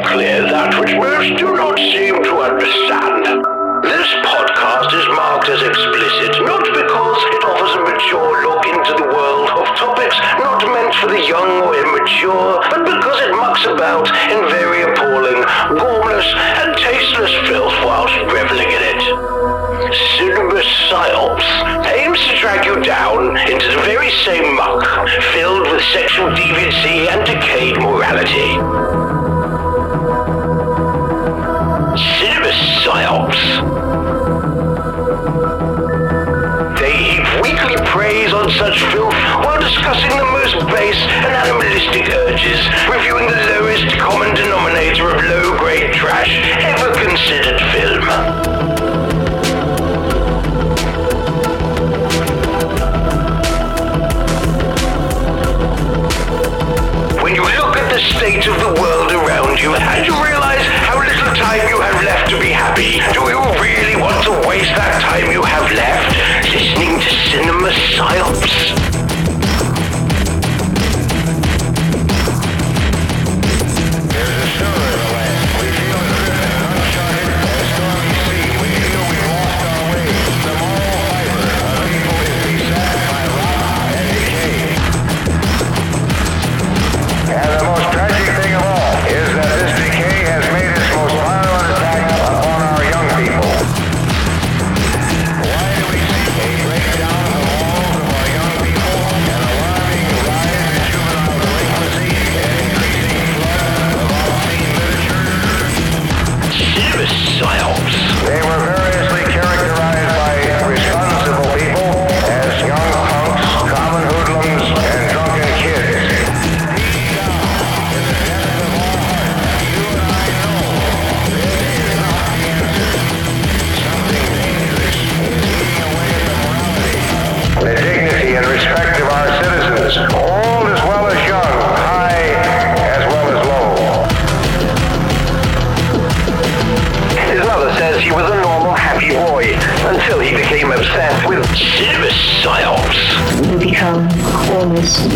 make clear that which most do not seem to understand. This podcast is marked as explicit not because it offers a mature look into the world of topics not meant for the young or immature, but because it mucks about in very appalling, gormless, and tasteless filth whilst reveling in it. Cinema Psyops aims to drag you down into the very same muck filled with sexual deviancy and decayed morality. Discussing the most base and animalistic urges, reviewing the lowest common denominator of low-grade trash ever considered film. When you look at the state of the world around you and you realize how little time you have left to be happy, do you really want to waste that time you have left listening to cinema psyops?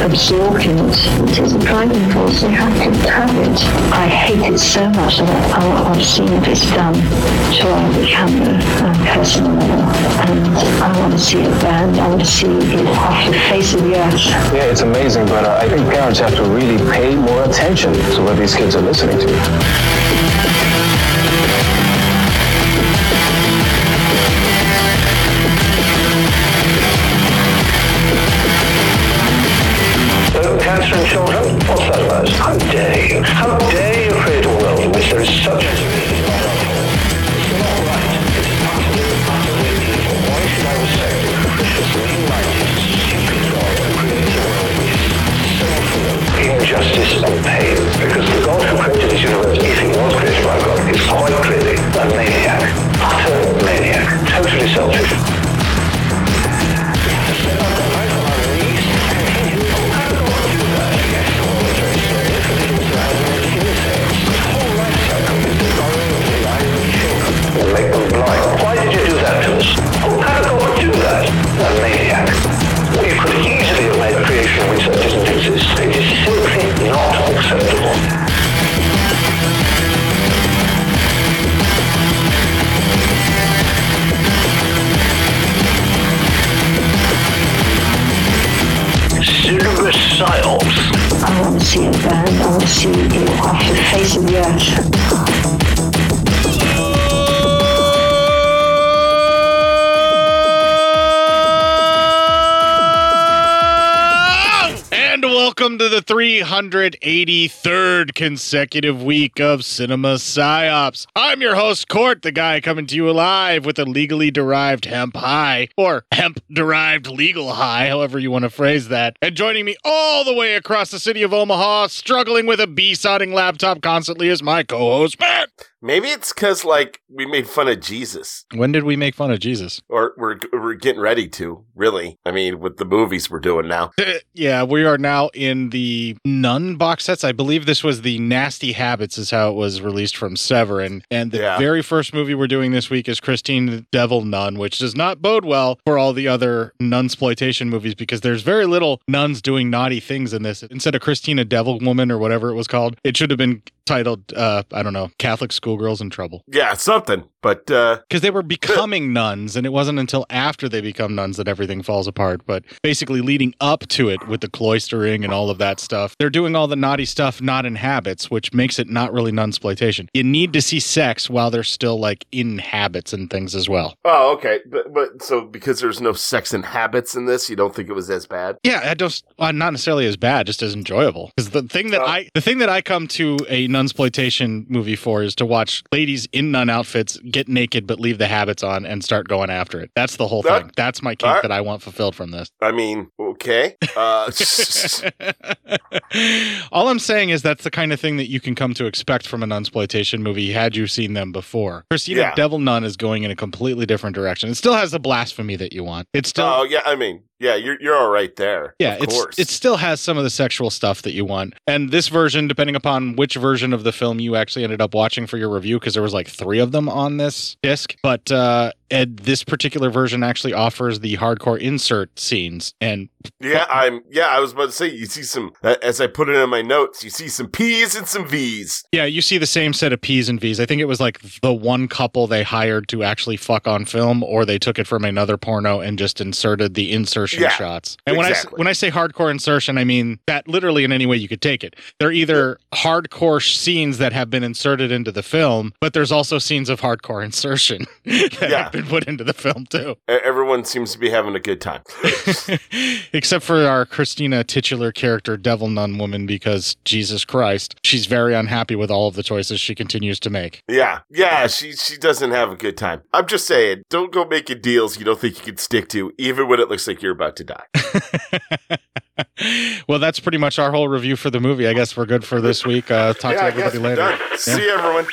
Absorbed it. It is a driving force. You have to have it. I hate it so much that I, want to see if it's done to a camera and personal level. And I want to see it banned. I want to see it off the face of the earth. Yeah, it's amazing, but uh, I think parents have to really pay more attention to what these kids are listening to. 383rd consecutive week of Cinema Psyops. I'm your host, Cort, the guy coming to you live with a legally derived hemp high, or hemp derived legal high, however you want to phrase that. And joining me all the way across the city of Omaha, struggling with a bee sodding laptop constantly, is my co host, Matt. Maybe it's because like we made fun of Jesus, When did we make fun of Jesus? or we're we're getting ready to. Really, I mean, with the movies we're doing now. Uh, yeah, we are now in the Nun box sets. I believe this was the Nasty Habits, is how it was released from Severin. And the Yeah. very first movie we're doing this week is Christine the Devil Nun, which does not bode well for all the other nun exploitation movies because there's very little nuns doing naughty things in this. Instead of Christina Devil Woman or whatever it was called, it should have been titled, uh, I don't know, Catholic Schoolgirls in Trouble. Yeah, something. But uh, because they were becoming nuns and it wasn't until after they become nuns that everything falls apart but basically leading up to it with the cloistering and all of that stuff they're doing all the naughty stuff not in habits which makes it not really nun exploitation you need to see sex while they're still like in habits and things as well oh, okay. But but so because there's no sex and habits in this, you don't think it was as bad? yeah i just uh, not necessarily as bad just as enjoyable because the thing that Oh. i the thing that i come to a nun exploitation movie for is to watch ladies in nun outfits get naked but leave the habits on and start going after it that's the whole That- thing that's my kink Alright. that i want fulfilled from this I mean, okay. Uh, All I'm saying is that's the kind of thing that you can come to expect from a nunsploitation movie had you seen them before. Christina Yeah. Devil Nun is going in a completely different direction. It still has the blasphemy that you want. It's still oh yeah, I mean, yeah, you're you're all right there. yeah, of it's course. it still has some of the sexual stuff that you want. And this version, depending upon which version of the film you actually ended up watching for your review, because there was like three of them on this disc, but uh, and this particular version actually offers the hardcore insert scenes. And yeah, I'm yeah. I was about to say you see some uh, as I put it in my notes. You see some P's and some V's. Yeah, you see the same set of P's and V's. I think it was like the one couple they hired to actually fuck on film, or they took it from another porno and just inserted the insertion Yeah, shots. And when I when I say hardcore insertion, I mean that literally in any way you could take it. They're either hardcore scenes that have been inserted into the film, but there's also scenes of hardcore insertion that Yeah. have been put into the film too. Everyone seems to be having a good time. Except for our Christina titular character, Devil Nun Woman, because Jesus Christ, she's very unhappy with all of the choices she continues to make. Yeah, yeah, she she doesn't have a good time. I'm just saying, don't go making deals you don't think you can stick to, even when it looks like you're about to die. well, that's pretty much our whole review for the movie. I guess we're good for this week. Uh, talk yeah, to everybody later. done. See you, everyone.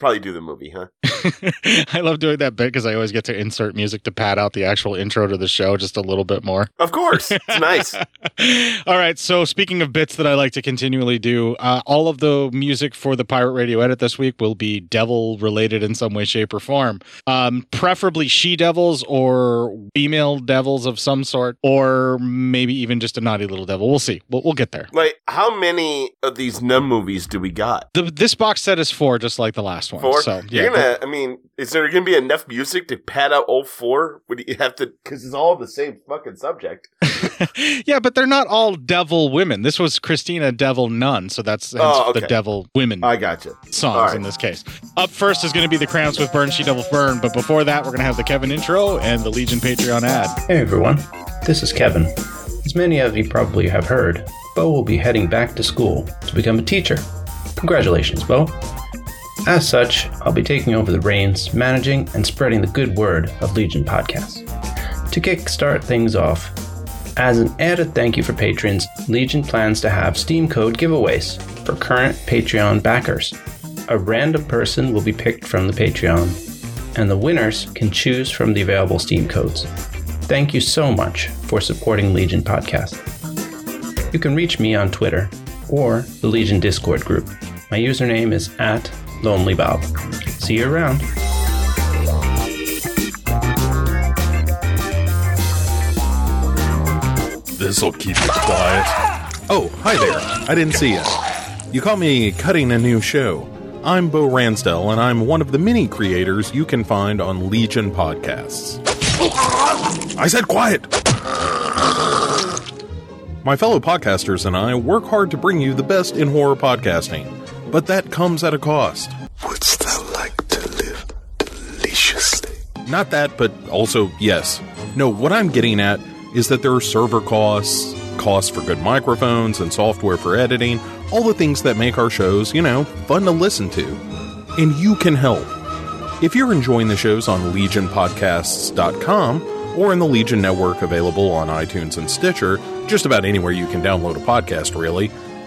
Probably do the movie, huh? I love doing that bit because I always get to insert music to pad out the actual intro to the show just a little bit more. Of course, it's nice. all right. So, speaking of bits that I like to continually do, uh, all of the music for the Pirate Radio edit this week will be devil related in some way, shape, or form. Um, preferably she devils or female devils of some sort, or maybe even just a naughty little devil. We'll see. We'll, we'll get there. Like, how many of these numb movies do we got? The, this box set is four, just like the last one. Four. So, yeah. You're gonna. I mean, is there gonna be enough music to pad out all four? Would you have to? Because it's all the same fucking subject. yeah, but they're not all devil women. This was Christina Devil Nun, so that's hence Oh, the devil women I got gotcha. songs all right. in this case. Up first is going to be the Cramps with Burn She Devil Burn, but before that, we're going to have the Kevin intro and the Legion Patreon ad. Hey everyone, this is Kevin. As many of you probably have heard, Bo will be heading back to school to become a teacher. Congratulations, Bo. As such, I'll be taking over the reins, managing and spreading the good word of Legion podcasts. To kickstart things off, as an added thank you for patrons, Legion plans to have Steam code giveaways for current Patreon backers. A random person will be picked from the Patreon, and the winners can choose from the available Steam codes. Thank you so much for supporting Legion Podcast. You can reach me on Twitter or the Legion Discord group. My username is at LonelyBob. See you around. This'll keep you quiet. Oh, hi there. I didn't see you. You caught me cutting a new show. I'm Bo Ransdell, and I'm one of the many creators you can find on Legion Podcasts. I said quiet! My fellow podcasters and I work hard to bring you the best in horror podcasting, but that comes at a cost. Wouldst thou like to live deliciously? Not that, but also yes. No, what I'm getting at is that there are server costs, costs for good microphones and software for editing, all the things that make our shows, you know, fun to listen to. And you can help. If you're enjoying the shows on legionpodcasts.com or in the Legion Network available on iTunes and Stitcher, just about anywhere you can download a podcast, really,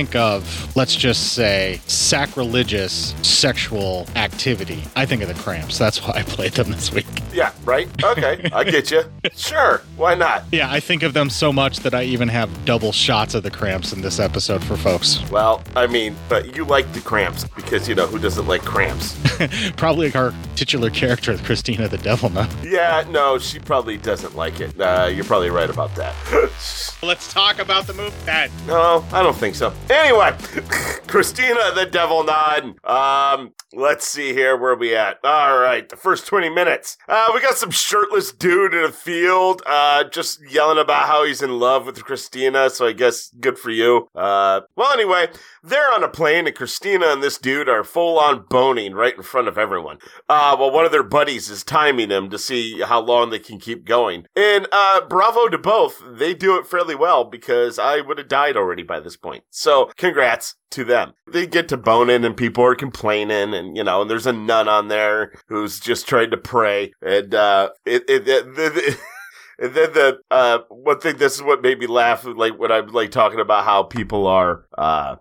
Think of, let's just say, sacrilegious sexual activity, I think of the cramps. That's why I played them this week. Yeah, right? Okay, I get you. Sure, why not? Yeah, I think of them so much that I even have double shots of the cramps in this episode for folks. Well, I mean, but you like the cramps because, you know, who doesn't like cramps? Probably our titular character, Christina the Devil Nun. Yeah, no, she probably doesn't like it. Uh, you're probably right about that. Let's talk about the move then. No, I don't think so. Anyway, Christina the Devil Nun. Um, let's see here. Where we at? All right, the first 20 minutes. Uh, we got some shirtless dude in a field, uh, just yelling about how he's in love with Christina. So I guess good for you. Uh, well, anyway, they're on a plane and Christina and this dude are full on boning right in front of everyone. Uh, well, one of their buddies is timing them to see how long they can keep going. And, uh, bravo to both. They do it fairly well because I would have died already by this point. So congrats to them. They get to boning and people are complaining and, you know, and there's a nun on there who's just trying to pray and, uh, it, it, it, it And then the uh, one thing, this is what made me laugh, like when I'm like talking about how people are uh,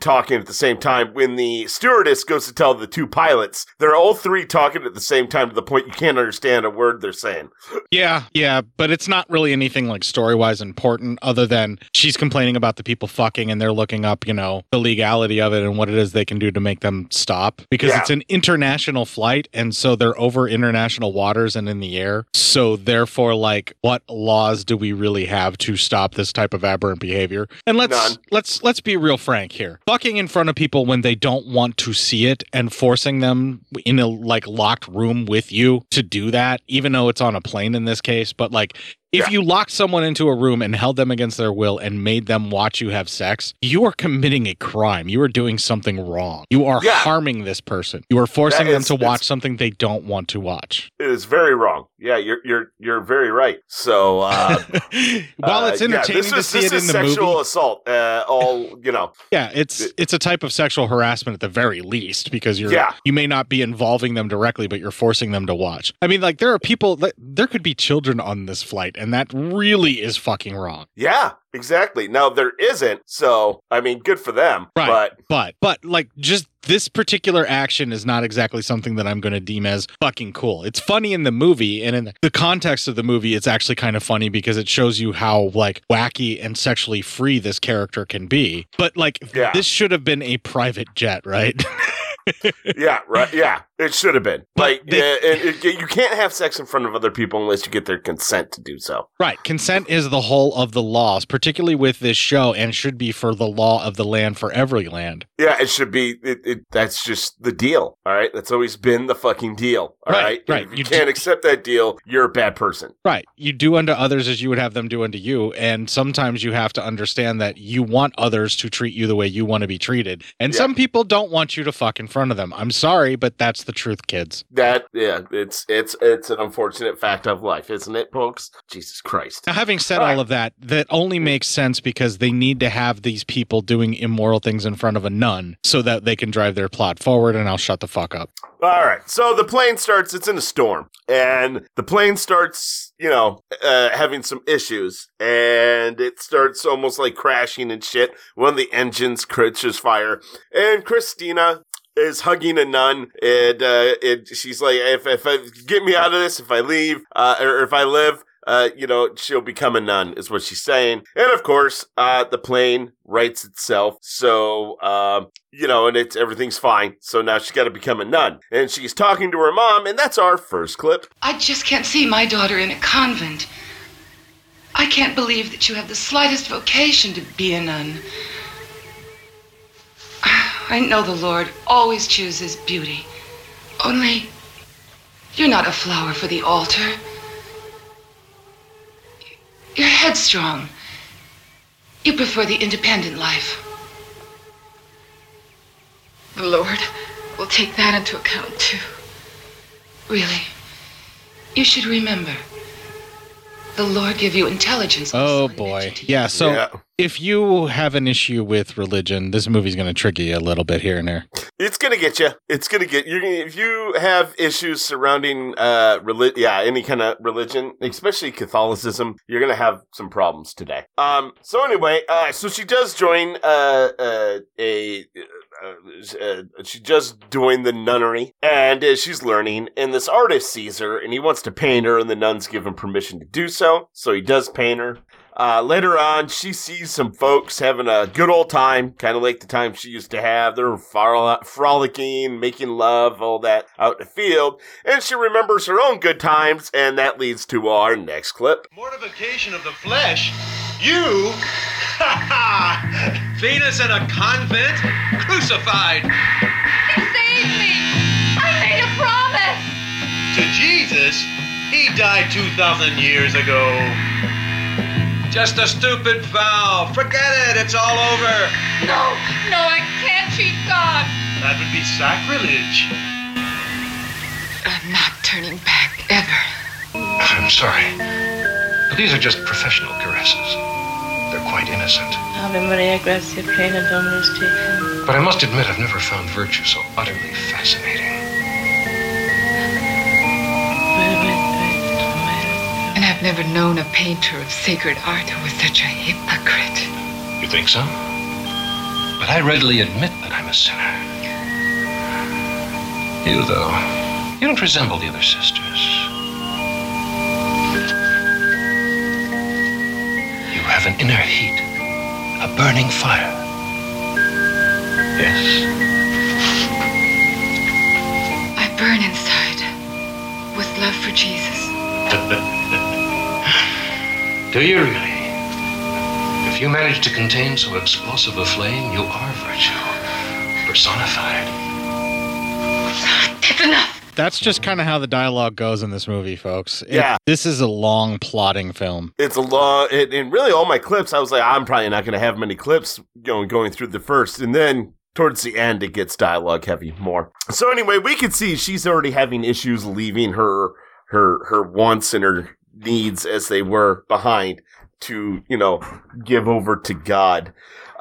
talking at the same time. When the stewardess goes to tell the two pilots, they're all three talking at the same time to the point you can't understand a word they're saying. Yeah, yeah, but it's not really anything like story wise important other than she's complaining about the people fucking and they're looking up, you know, the legality of it and what it is they can do to make them stop because Yeah. it's an international flight and so they're over international waters and in the air. So therefore like what laws do we really have to stop this type of aberrant behavior? And let's None. let's let's be real frank here. Fucking in front of people when they don't want to see it and forcing them in a like locked room with you to do that, even though it's on a plane in this case, but like If Yeah. you locked someone into a room and held them against their will and made them watch you have sex, you are committing a crime. You are doing something wrong. You are Yeah. harming this person. You are forcing That them is- to watch something they don't want to watch. It is very wrong. Yeah, you're you're you're very right. So uh, While uh, it's yeah, entertaining this to is, see this it is in the sexual movie, assault. Uh, all you know. yeah, it's it's a type of sexual harassment at the very least because you're Yeah. you may not be involving them directly, but you're forcing them to watch. I mean, like there are people there could be children on this flight, and that really is fucking wrong. Yeah, exactly. Now there isn't. So I mean, good for them. Right. But But but like just this particular action is not exactly something that I'm going to deem as fucking cool. It's funny in the movie and in the context of the movie it's actually kind of funny because it shows you how like wacky and sexually free this character can be. But like Yeah. this should have been a private jet, right? yeah, right. Yeah, it should have been. Like, they- yeah, it, uh, it- you can't have sex in front of other people unless you get their consent to do so. right. Consent is the whole of the laws, particularly with this show and should be for the law of the land for every land. Yeah, it should be. It, it that's just the deal. All right, that's always been the fucking deal. All Right, right, right. If you, You can't d- accept that deal, you're a bad person. Right. You do unto others as you would have them do unto you. And sometimes you have to understand that you want others to treat you the way you want to be treated. And Yeah. some people don't want you to fuck in front of them. I'm sorry, but that's the truth, kids. That yeah, it's it's it's an unfortunate fact of life, isn't it, folks? Jesus Christ. Now, having said All all right. of that, that only makes sense because they need to have these people doing immoral things in front of a nun so that they can drive their plot forward. And I'll shut the fuck up. All right, so the plane starts. It's in a storm, and the plane starts, you know, uh, having some issues, and it starts almost like crashing and shit. One of the engines catches fire, and Christina is hugging a nun, and uh, and she's like, "If if I get me out of this, if I leave, uh, or if I live." Uh, you know, she'll become a nun, is what she's saying. And of course, uh, the plane rights itself. So, um, you know, and it's everything's fine. So now she's got to become a nun, and she's talking to her mom, and that's our first clip. I just can't see my daughter in a convent. I can't believe that you have the slightest vocation to be a nun. I know the Lord always chooses beauty. Only, you're not a flower for the altar. You're headstrong. You prefer the independent life. The Lord will take that into account, too. Really, you should remember. The Lord give you intelligence. Oh, boy. Yeah. So Yeah. if you have an issue with religion, this movie's going to trigger you a little bit here and there. It's gonna get you. It's gonna get you. If you have issues surrounding, uh, reli- yeah, any kind of religion, especially Catholicism, you're gonna have some problems today. Um. So anyway, uh, so she does join, uh, uh a. Uh, uh, she just doing the nunnery and uh, she's learning and this artist sees her and he wants to paint her and the nuns give him permission to do so so he does paint her uh, later on, she sees some folks having a good old time, kind of like the time she used to have. They're frol- frolicking, making love, all that out in the field. And she remembers her own good times, and that leads to our next clip. Mortification of the flesh? You? Venus in a convent? Crucified! He saved me! I made a promise! To Jesus? He died 2,000 years ago. Just a stupid vow. Forget it, it's all over. No, no, I can't cheat God! That would be sacrilege. I'm not turning back ever. I'm sorry. But these are just professional caresses. They're quite innocent. Ave Maria, gratia plena, Dominus tecum. But I must admit, I've never found virtue so utterly fascinating. And I've never known a painter of sacred art who was such a hypocrite. You think so? But I readily admit that I'm a sinner. You, though, you don't resemble the other sisters. Have an inner heat, a burning fire. Yes. I burn inside with love for Jesus. Do you really? If you manage to contain so explosive a flame, you are virtue, personified. That's enough. That's just kind of how the dialogue goes in this movie, folks. It- Yeah. this is a long plotting film. It's a long, and, and really all my clips, I was like, I'm probably not going to have many clips going going through the first, and then towards the end it gets dialogue heavy more. So anyway, we can see she's already having issues leaving her her her wants and her needs as they were behind to you know give over to God.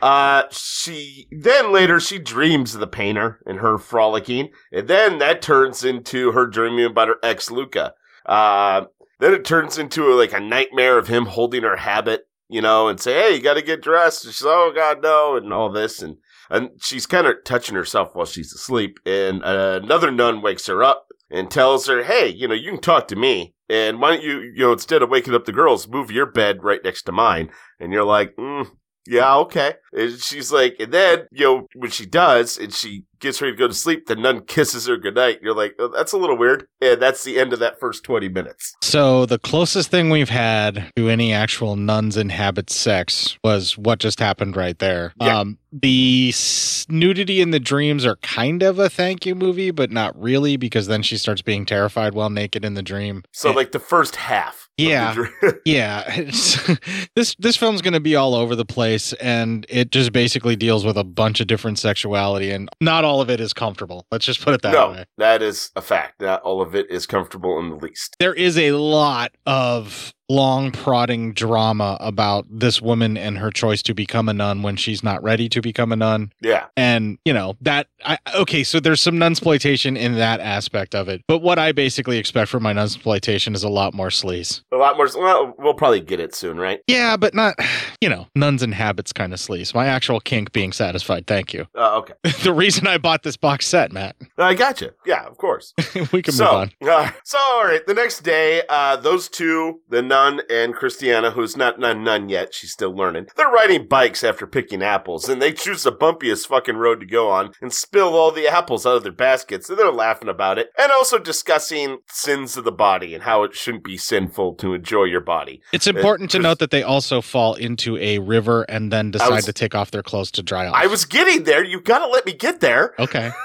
Uh, she then later she dreams of the painter and her frolicking, and then that turns into her dreaming about her ex Luca. Uh, then it turns into like a nightmare of him holding her habit, you know, and say, "Hey, you got to get dressed." And she's, "Oh God, no!" and all this, and and she's kind of touching herself while she's asleep. And uh, another nun wakes her up and tells her, "Hey, you know, you can talk to me, and why don't you, you know, instead of waking up the girls, move your bed right next to mine?" And you're like, mm, "Yeah, okay." And she's like, and then you know when she does, and she gets ready to go to sleep, the nun kisses her goodnight. You're like, oh, "That's a little weird," and that's the end of that first twenty minutes. So the closest thing we've had to any actual nuns inhabit sex was what just happened right there. Yeah. Um, the nudity in the dreams are kind of a thank you movie, but not really because then she starts being terrified while naked in the dream. So like the first half. Yeah. Yeah, this this film's going to be all over the place, and it just basically deals with a bunch of different sexuality, and not all of it is comfortable. Let's just put it that no, way. that is a fact. Not all of it is comfortable in the least. There is a lot of long prodding drama about this woman and her choice to become a nun when she's not ready to become a nun. Yeah. And, you know, that I okay, so there's some nunsploitation in that aspect of it. But what I basically expect from my nunsploitation is a lot more sleaze. A lot more. Well, we'll probably get it soon, right? Yeah, but not, you know, nuns and habits kind of sleaze. My actual kink being satisfied. Thank you. Uh, okay. the reason I bought this box set, Matt. I got you. Yeah, of course. we can so, move on. uh, so all right. The next day, uh, those two, the nun and Christiana, who's not none nun yet, she's still learning. They're riding bikes after picking apples, and they choose the bumpiest fucking road to go on and spill all the apples out of their baskets. And they're laughing about it, and also discussing sins of the body and how it shouldn't be sinful to enjoy your body. It's important to uh, note that they also fall into a river and then decide was- to take off their clothes to dry off. I was getting there. You gotta let me get there. okay.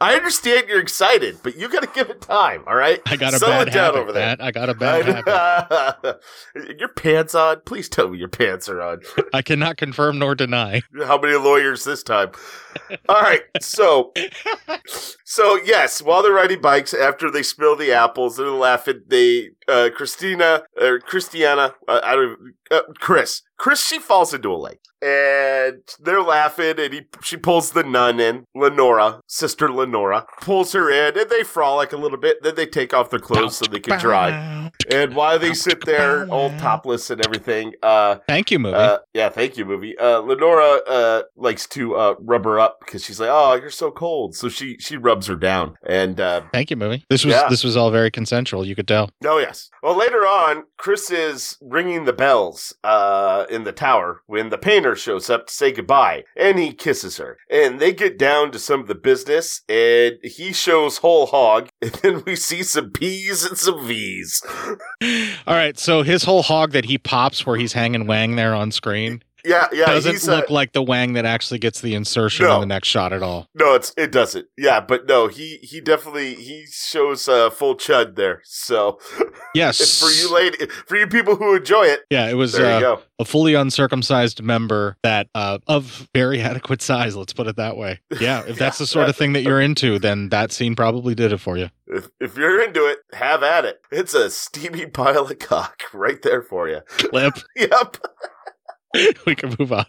I understand you're excited, but you gotta give it time. All right. I got a Settle bad habit, over there. Matt. I got a bad habit. your pants on? Please tell me your pants are on. I cannot confirm nor deny. How many lawyers this time? All right, so so yes, while they're riding bikes after they spill the apples, they're laughing. They uh, Christina or Christiana, uh, I don't uh, Chris, Chris, she falls into a lake, and they're laughing, and he she pulls the nun in, Lenora, sister Lenora, pulls her in, and they frolic a little bit. Then they take off their clothes so they can dry. And while they sit there, all topless and everything, uh, Thank you, movie. uh, yeah, thank you, movie. Uh, Lenora uh, likes to uh, rub her up because she's like, "Oh, you're so cold," so she she rubs her down. And uh, Thank you, movie. This was yeah. this was all very consensual. You could tell. oh yes, well later on, Chris is ringing the bells uh, in the tower when the painter shows up to say goodbye, and he kisses her, and they get down to some of the business, and he shows whole hog, and then we see some P's and some V's. All right, so his whole hog that he pops where he's hanging Wang there on screen Yeah, yeah, doesn't he's, uh, look like the Wang that actually gets the insertion No. in the next shot at all. No, it's it doesn't. Yeah, but no, he he definitely he shows uh, full chud there. So Yes. for you lady, for you people who enjoy it, Yeah, it was uh, a fully uncircumcised member that uh, of very adequate size. Let's put it that way. Yeah, if that's the sort of thing that you're into, then that scene probably did it for you. if if you're into it, have at it. It's a steamy pile of cock right there for you. Lip. yep. we can move on.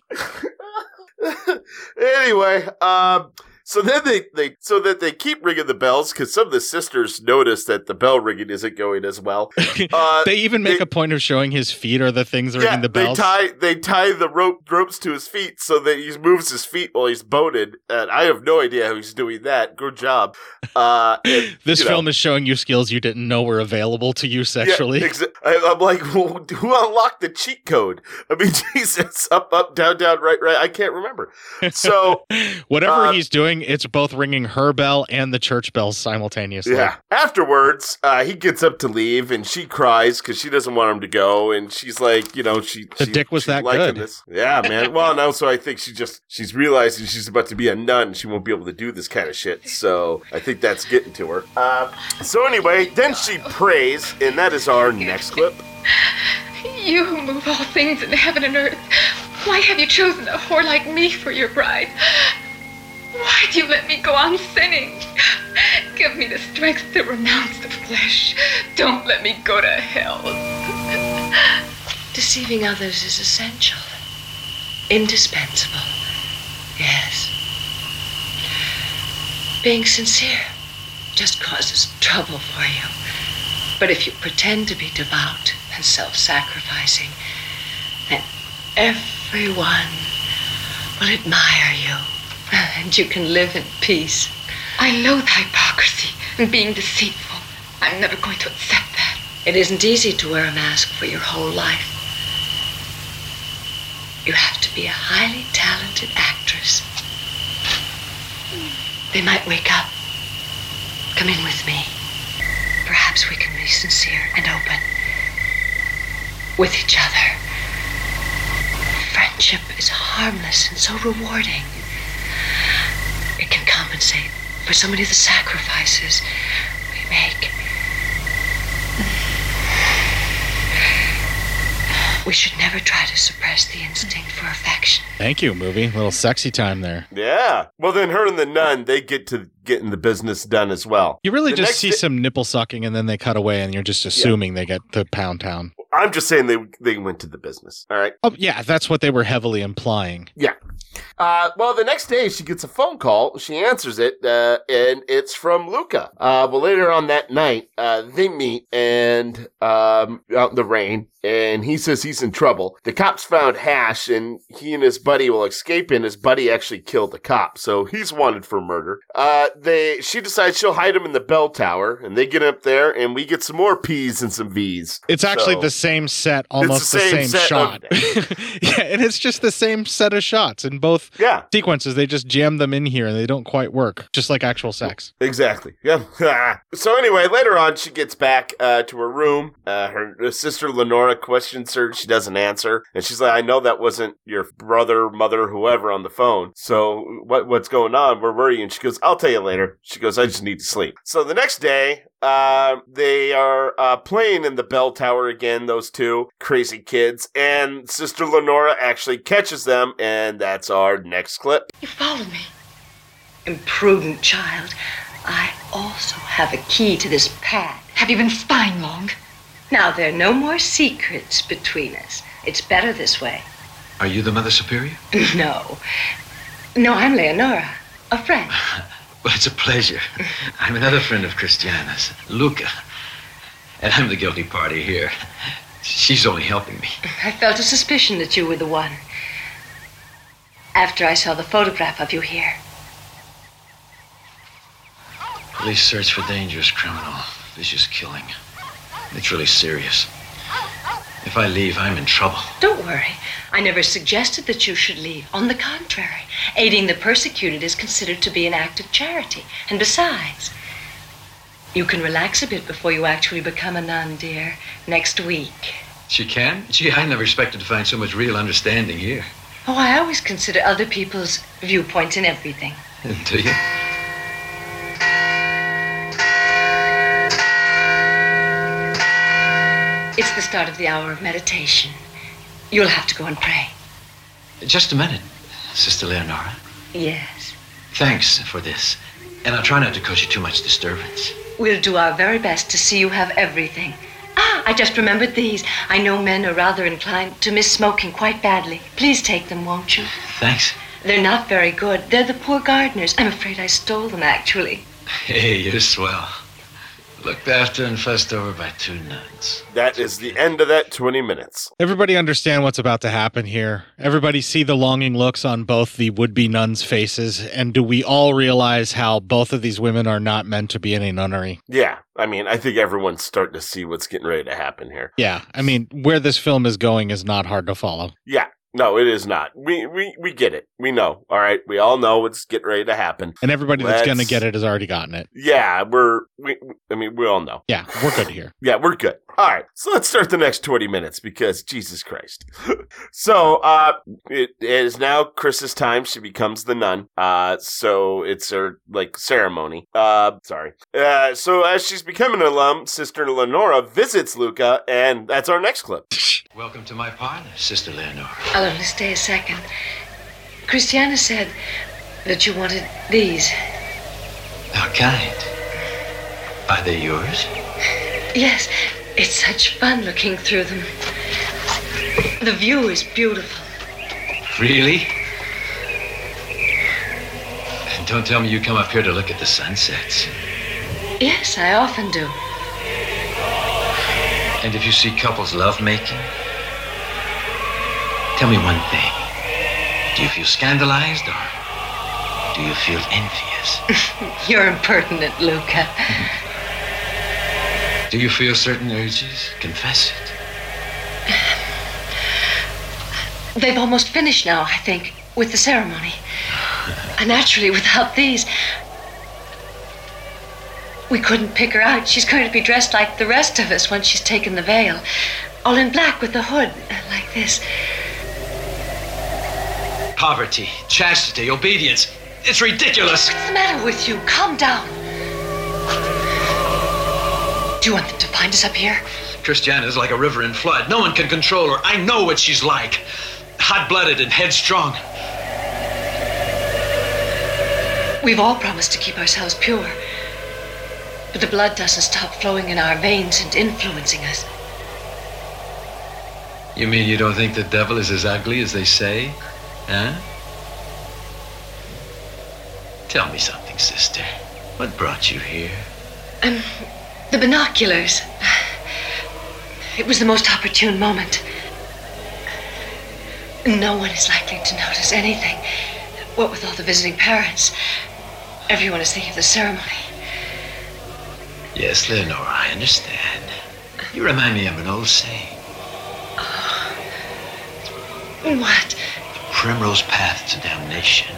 anyway, um, so then they, they so that they keep ringing the bells because some of the sisters notice that the bell ringing isn't going as well. Uh, they even make a point of showing his feet are the things are yeah, the they tie they tie the rope ropes to his feet so that he moves his feet while he's boated. And I have no idea how he's doing that. Good job. Uh, and, this you know, film is showing you skills you didn't know were available to you sexually. Yeah, exa- I, I'm like, well, who unlocked the cheat code? I mean, Jesus, up, up, down, down, right, right. I can't remember. So Whatever uh, he's doing doing, it's both ringing her bell and the church bells simultaneously. Yeah. Afterwards, uh, he gets up to leave, and she cries because she doesn't want him to go, and she's like, you know, she The she- dick was that good. This. Yeah, man. Well, no, so I think she just she's realizing she's about to be a nun. and She won't be able to do this kind of shit. So I think that's getting to her. Uh, so anyway, then she prays, and that is our next clip. You who move all things in heaven and earth, why have you chosen a whore like me for your bride? Why do you let me go on sinning? Give me the strength to renounce the flesh. Don't let me go to hell. Deceiving others is essential, indispensable. Yes. Being sincere just causes trouble for you. But if you pretend to be devout and self sacrificing, then everyone will admire you and you can live in peace. I loathe hypocrisy and being deceitful. I'm never going to accept that. It isn't easy to wear a mask for your whole life. You have to be a highly talented actress. They might wake up. Come in with me. Perhaps we can be sincere and open with each other. Friendship is harmless and so rewarding. It can compensate for so many of the sacrifices we make. We should never try to suppress the instinct for affection. Thank you, movie. A little sexy time there. Yeah. Well, then her and the nun they get to getting the business done as well. You really The just see di- some nipple sucking and then they cut away and you're just assuming they get to Pound Town. I'm just saying they they went to the business. All right. Oh, yeah, that's what they were heavily implying. Yeah. Uh, well, the next day she gets a phone call. She answers it, uh, and it's from Luca. Uh, well, later on that night, uh, they meet and um, out in the rain, and he says he's in trouble. The cops found hash, and he and his buddy will escape. And his buddy actually killed the cop, so he's wanted for murder. Uh, they she decides she'll hide him in the bell tower, and they get up there, and we get some more P's and some V's. It's actually So- the same set, almost the same, set of- shot. yeah, and it's just the same set of shots in both yeah. sequences. They just jam them in here and they don't quite work, just like actual sex. Exactly. Yeah. so anyway, later on, she gets back uh, to her room. Uh, her sister Lenora questions her. She doesn't answer, and she's like, "I know that wasn't your brother, mother, whoever on the phone. So what what's going on? Where were you?" And she goes, "I'll tell you later." She goes, "I just need to sleep." So the next day. Uh, they are uh, playing in the bell tower again, those two crazy kids, and Sister Lenora actually catches them, and that's our next clip. You followed me. Imprudent child. I also have a key to this pad. Have you been spying long? Now, there are no more secrets between us. It's better this way. Are you the Mother Superior? No. No, I'm Leonora, a friend. Well, it's a pleasure. I'm another friend of Christiana's, Luca. And I'm the guilty party here. She's only helping me. I felt a suspicion that you were the one. After I saw the photograph of you here. Police search for dangerous criminal, vicious killing. It's really serious. If I leave, I'm in trouble. Don't worry. I never suggested that you should leave. On the contrary, aiding the persecuted is considered to be an act of charity. And besides, you can relax a bit before you actually become a nun, dear. Next week. She can? Gee, I never expected to find so much real understanding here. Oh, I always consider other people's viewpoints in everything. Do you? It's the start of the hour of meditation. You'll have to go and pray. Just a minute, Sister Leonora. Yes. Thanks for this. And I'll try not to cause you too much disturbance. We'll do our very best to see you have everything. Ah, I just remembered these. I know men are rather inclined to miss smoking quite badly. Please take them, won't you? Thanks. They're not very good. They're the poor gardeners. I'm afraid I stole them, actually. Hey, you're swell. Looked after and fussed over by two nuns. That is the end of that 20 minutes. Everybody understand what's about to happen here. Everybody see the longing looks on both the would-be nuns' faces, and do we all realize how both of these women are not meant to be in a nunnery? Yeah, I mean, I think everyone's starting to see what's getting ready to happen here. Yeah, I mean, where this film is going is not hard to follow. Yeah. No, it is not. We we we get it. We know. All right. We all know it's getting ready to happen. And everybody that's Let's- going to get it has already gotten it. Yeah, we're we. I mean, we all know. Yeah, we're good here. Yeah, we're good. All right, so let's start the next 20 minutes because Jesus Christ. so, uh, it is now Chris's time. She becomes the nun. Uh, so it's her, like, ceremony. Uh, sorry. Uh, so as she's becoming an alum, Sister Lenora visits Luca, and that's our next clip. Welcome to my parlor, Sister Leonora. I'll only stay a second. Christiana said that you wanted these. How kind. Are they yours? Yes, it's such fun looking through them. The view is beautiful. Really? And don't tell me you come up here to look at the sunsets. Yes, I often do. And if you see couples love making, tell me one thing. Do you feel scandalized or do you feel envious? You're impertinent, Luca. Do you feel certain urges? Confess it. They've almost finished now, I think, with the ceremony. And naturally, without these, we couldn't pick her out. She's going to be dressed like the rest of us when she's taken the veil. All in black with the hood, like this. Poverty, chastity, obedience. It's ridiculous. What's the matter with you? Calm down. Do you want them to find us up here? Christiana is like a river in flood. No one can control her. I know what she's like. Hot blooded and headstrong. We've all promised to keep ourselves pure. But the blood doesn't stop flowing in our veins and influencing us. You mean you don't think the devil is as ugly as they say? Huh? Tell me something, sister. What brought you here? Um, the binoculars. It was the most opportune moment. No one is likely to notice anything. What with all the visiting parents, everyone is thinking of the ceremony. Yes, Leonora, I understand. You remind me of an old saying What? Primrose path to damnation.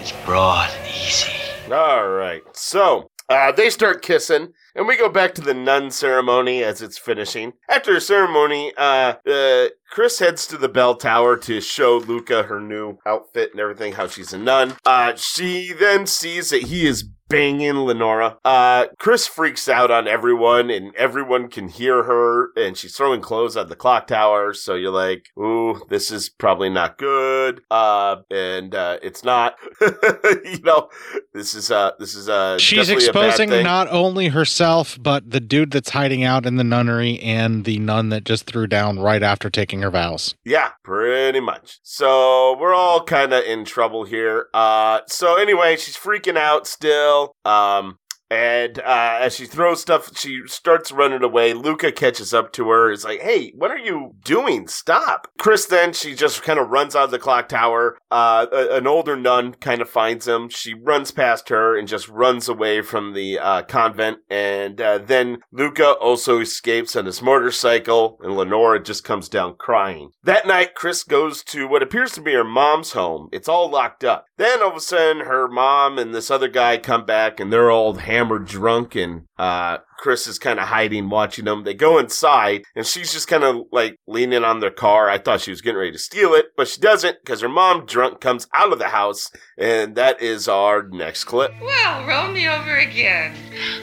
It's broad and easy. All right. So uh, they start kissing, and we go back to the nun ceremony as it's finishing. After the ceremony, uh, uh, Chris heads to the bell tower to show Luca her new outfit and everything, how she's a nun. Uh, she then sees that he is banging Lenora. Uh, Chris freaks out on everyone, and everyone can hear her, and she's throwing clothes at the clock tower. So you're like, "Ooh, this is probably not good." Uh, and uh, it's not. you know, this is uh, this is uh, She's definitely a bad exposing not only herself, but the dude that's hiding out in the nunnery and the nun that just threw down right after taking her vows. Yeah, pretty much. So we're all kind of in trouble here. Uh, so anyway, she's freaking out still. Um, and uh, as she throws stuff, she starts running away. Luca catches up to her. Is like, "Hey, what are you doing? Stop!" Chris then she just kind of runs out of the clock tower. Uh, a- an older nun kind of finds him. She runs past her and just runs away from the uh, convent. And uh, then Luca also escapes on his motorcycle, and Lenora just comes down crying. That night, Chris goes to what appears to be her mom's home. It's all locked up. Then all of a sudden, her mom and this other guy come back, and they're all hammered drunk, and uh, Chris is kind of hiding, watching them. They go inside, and she's just kind of like leaning on their car. I thought she was getting ready to steal it, but she doesn't because her mom, drunk, comes out of the house, and that is our next clip. Well, roll me over again.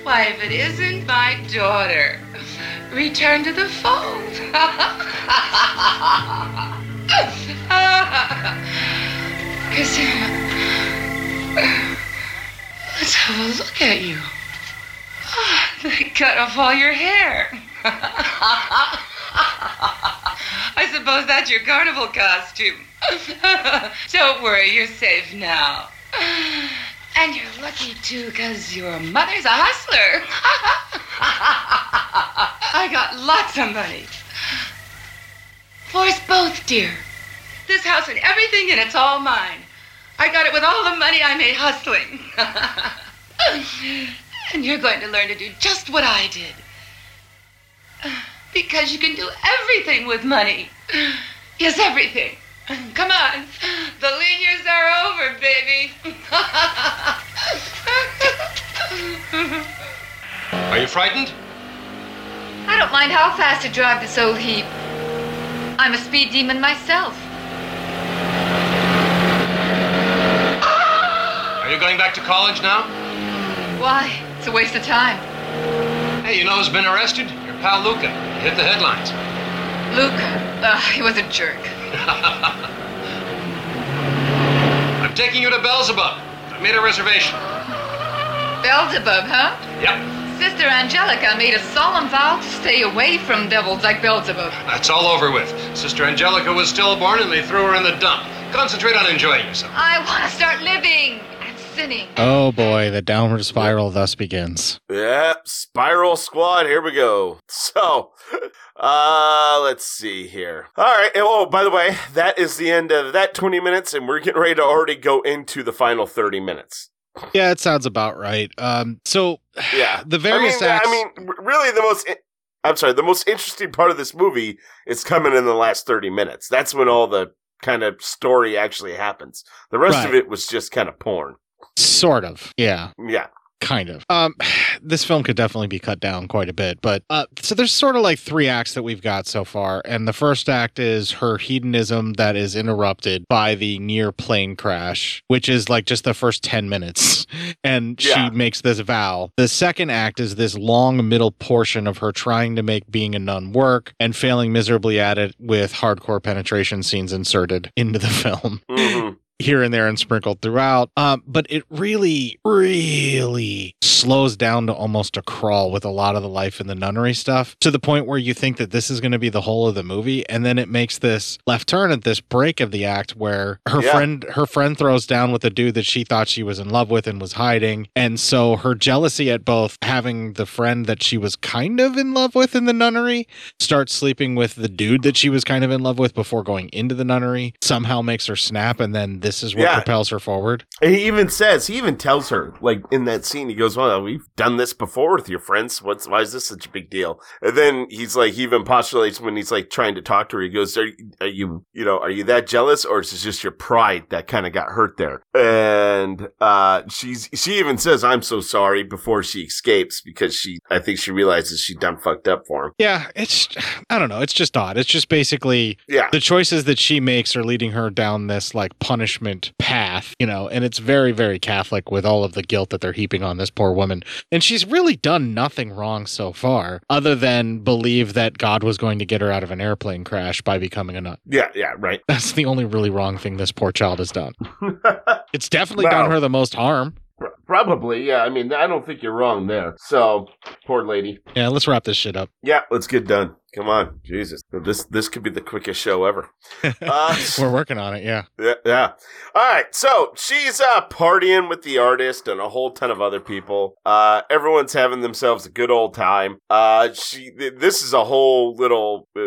Why, if it isn't my daughter, return to the fold. Cassandra, let's have a look at you. Ah, they cut off all your hair. I suppose that's your carnival costume. Don't worry, you're safe now. And you're lucky too, because your mother's a hustler. I got lots of money. For us both, dear. This house and everything in it's all mine. I got it with all the money I made hustling. and you're going to learn to do just what I did. Because you can do everything with money. Yes, everything. Come on. The lean years are over, baby. Are you frightened? I don't mind how fast you drive this old heap. I'm a speed demon myself. Are you going back to college now? Why? It's a waste of time. Hey, you know who's been arrested? Your pal Luca. He hit the headlines. Luca. Ugh, he was a jerk. I'm taking you to Beelzebub. I made a reservation. Beelzebub, huh? Yep. Sister Angelica made a solemn vow to stay away from devils like Beelzebub. That's all over with. Sister Angelica was stillborn and they threw her in the dump. Concentrate on enjoying yourself. I want to start living and sinning. Oh boy, the downward spiral thus begins. Yep, Spiral Squad, here we go. So, uh, let's see here. All right. Oh, by the way, that is the end of that 20 minutes, and we're getting ready to already go into the final 30 minutes. Yeah, it sounds about right. Um, so Yeah. the various I mean, acts. I mean, really, the most. I'm sorry. The most interesting part of this movie is coming in the last 30 minutes. That's when all the kind of story actually happens. The rest of it was just kind of porn. Sort of. Yeah. Yeah. Kind of. Um, this film could definitely be cut down quite a bit, but uh, so there's sort of like three acts that we've got so far, and the first act is her hedonism that is interrupted by the near plane crash, which is like just the first ten minutes, and Yeah. she makes this vow. The second act is this long middle portion of her trying to make being a nun work and failing miserably at it with hardcore penetration scenes inserted into the film Mhm. Here and there and sprinkled throughout. Um, but it really, really slows down to almost a crawl with a lot of the life in the nunnery stuff to the point where you think that this is going to be the whole of the movie. And then it makes this left turn at this break of the act where her Yeah. friend, her friend throws down with a dude that she thought she was in love with and was hiding. And so her jealousy at both having the friend that she was kind of in love with in the nunnery starts sleeping with the dude that she was kind of in love with before going into the nunnery somehow makes her snap and then this is what Yeah. propels her forward And he even says, he even tells her, like in that scene, he goes, "Well, we've done this before with your friends. What's why is this such a big deal?" And then he's like, he even postulates when he's like trying to talk to her. He goes, "Are, are you, you know, are you that jealous, or is it just your pride that kind of got hurt there?" And uh, she's she even says, "I'm so sorry" before she escapes because she, I think she realizes she done fucked up for him. yeah it's i don't know it's just odd it's just basically Yeah. the choices that she makes are leading her down this like punishment path you know and it's very very catholic with all of the guilt that they're heaping on this poor woman and she's really done nothing wrong so far other than believe that god was going to get her out of an airplane crash by becoming a nun Yeah, yeah, right. That's the only really wrong thing this poor child has done. it's definitely Wow. done her the most harm. Probably, yeah. I mean, I don't think you're wrong there. So, poor lady. Yeah, let's wrap this shit up. Yeah, let's get done. Come on, Jesus. This this could be the quickest show ever. Uh, We're working on it, yeah. yeah, yeah. All right, so she's uh, partying with the artist and a whole ton of other people. Uh, everyone's having themselves a good old time. Uh, she. th- This is a whole little uh,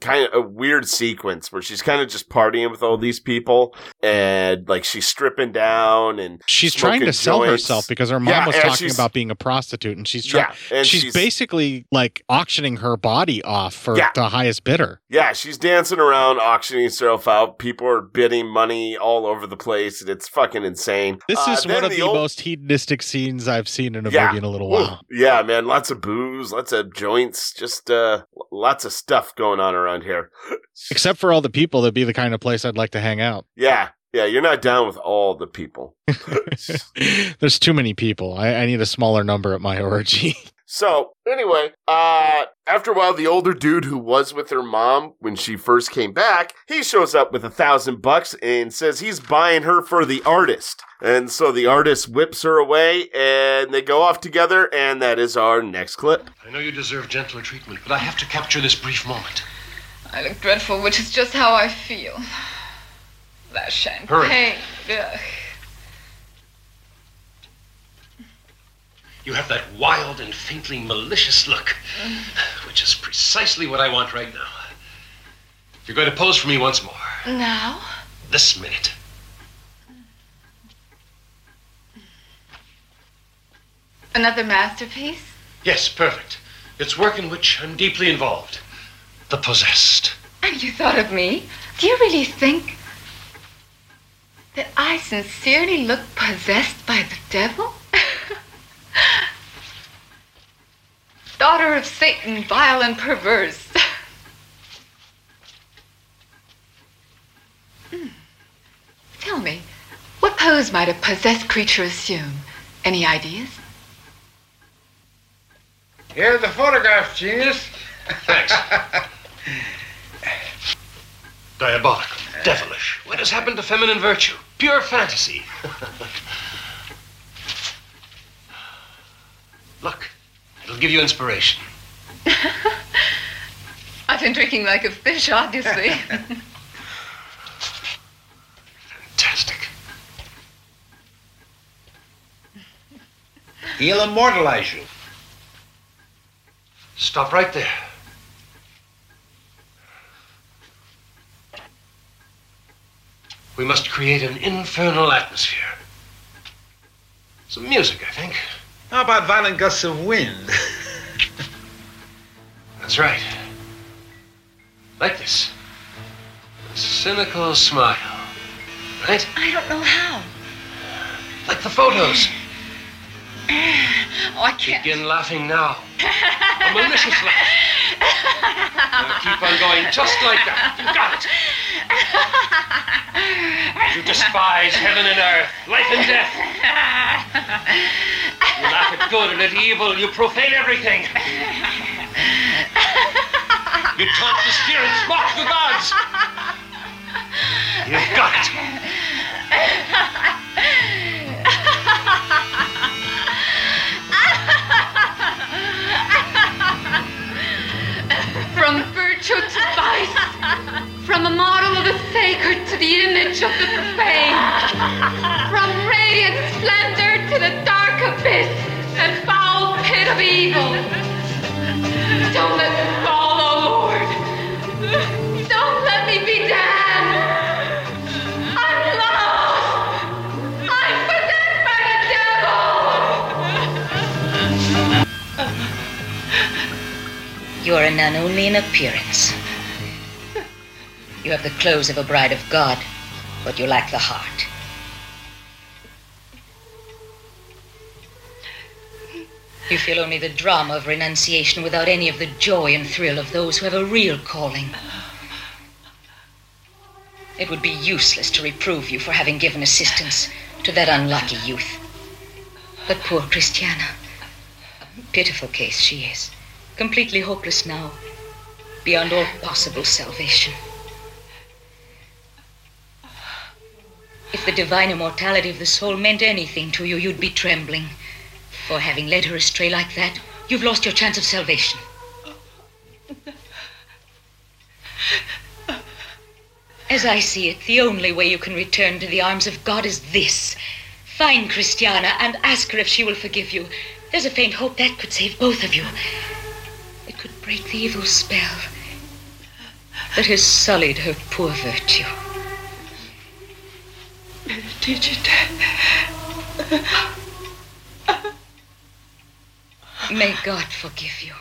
kind of a weird sequence where she's kind of just partying with all these people and like she's stripping down and She's trying to sell herself because her mom Yeah, was talking about being a prostitute and she's trying Yeah, and she's, she's- basically like auctioning her body off for Yeah. the highest bidder. Yeah, she's dancing around, auctioning herself out. People are bidding money all over the place, and it's fucking insane. This Uh, is one of the, old- most hedonistic scenes I've seen in a Yeah. movie in a little while. Yeah, man, lots of booze, lots of joints, just uh, lots of stuff going on around here. Except for all the people, that'd be the kind of place I'd like to hang out. Yeah, yeah, you're not down with all the people. There's too many people. I, I need a smaller number at my orgy. So anyway, uh, after a while, the older dude who was with her mom when she first came back, he shows up with a thousand bucks and says he's buying her for the artist. And so the artist whips her away, and they go off together. And that is our next clip. I know you deserve gentler treatment, but I have to capture this brief moment. I look dreadful, which is just how I feel. That champagne. Ugh. You have that wild and faintly malicious look, which is precisely what I want right now. You're going to pose for me once more. Now? This minute. Another masterpiece? Yes, perfect. It's work in which I'm deeply involved. The possessed. And you thought of me? Do you really think that I sincerely look possessed by the devil? Daughter of Satan, vile and perverse. Hmm. Tell me, what pose might a possessed creature assume? Any ideas? Here's the photograph, genius. Thanks. Diabolical, devilish. What has happened to feminine virtue? Pure fantasy. Look, it'll give you inspiration. I've been drinking like a fish, obviously. Fantastic. He'll immortalize you. Stop right there. We must create an infernal atmosphere. Some music, I think. How about violent gusts of wind? That's right. Like this. A cynical smile. Right? I don't know how. Like the photos. Oh, I can't. Begin laughing now. A malicious laugh. Now keep on going just like that. You got it. You despise heaven and earth, life and death. You laugh at good and at evil. You profane everything. You taunt the spirits, mock the gods. You've got it. From virtue to vice. From the model of the sacred to the image of the profane. From radiant splendor to the dark abyss and foul pit of evil. Don't let me fall, O Lord. Don't let me be damned. I'm lost. I'm possessed by the devil. You are a nun only in appearance. You have the clothes of a bride of God, but you lack the heart. You feel only the drama of renunciation without any of the joy and thrill of those who have a real calling. It would be useless to reprove you for having given assistance to that unlucky youth. But poor Christiana, pitiful case she is, completely hopeless now, beyond all possible salvation. If the divine immortality of the soul meant anything to you, you'd be trembling. For having led her astray like that, you've lost your chance of salvation. As I see it, the only way you can return to the arms of God is this. Find Christiana and ask her if she will forgive you. There's a faint hope that could save both of you. It could break the evil spell that has sullied her poor virtue. Teach it. May God forgive you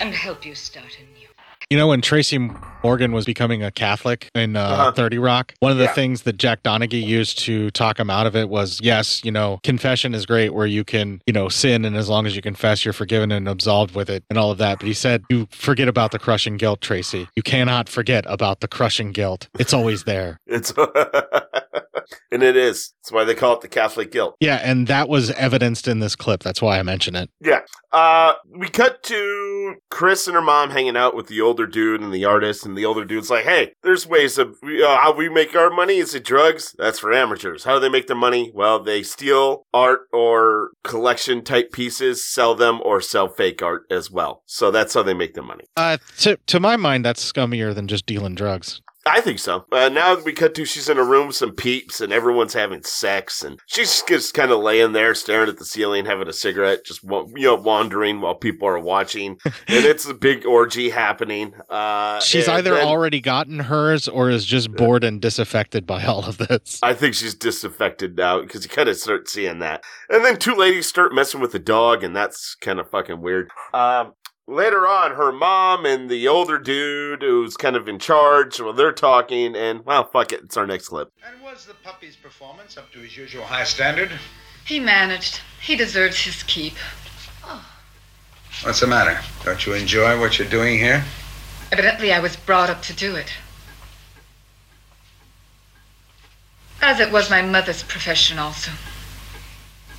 and help you start anew. You know, when Tracy Morgan was becoming a Catholic in uh, Uh-huh. 30 Rock, one of the Yeah. things that Jack Donaghy used to talk him out of it was yes, you know, confession is great where you can, you know, sin and as long as you confess, you're forgiven and absolved with it and all of that. But he said, you forget about the crushing guilt, Tracy. You cannot forget about the crushing guilt. It's always there. It's and it is. That's why they call it the Catholic guilt. Yeah, and that was evidenced in this clip. That's why I mention it. Yeah. Uh, we cut to Chris and her mom hanging out with the older dude and the artist, and the older dude's like, "Hey, there's ways of uh, how we make our money. Is it drugs? That's for amateurs. How do they make their money? Well, they steal art or collection type pieces, sell them, or sell fake art as well. So that's how they make their money. Uh, to, to my mind, that's scummier than just dealing drugs. I think so. Uh, now we cut to she's in a room with some peeps and everyone's having sex and she's just kind of laying there staring at the ceiling, having a cigarette, just you know wandering while people are watching, and it's a big orgy happening. Uh, She's either then- already gotten hers or is just bored and disaffected by all of this. I think she's disaffected now because you kind of start seeing that. And then two ladies start messing with the dog, and that's kind of fucking weird. Um, later on, her mom and the older dude who's kind of in charge, well, they're talking, and well, fuck it, it's our next clip. And was the puppy's performance up to his usual high standard? He managed. He deserves his keep. What's the matter? Don't you enjoy what you're doing here? Evidently, I was brought up to do it. As it was my mother's profession, also.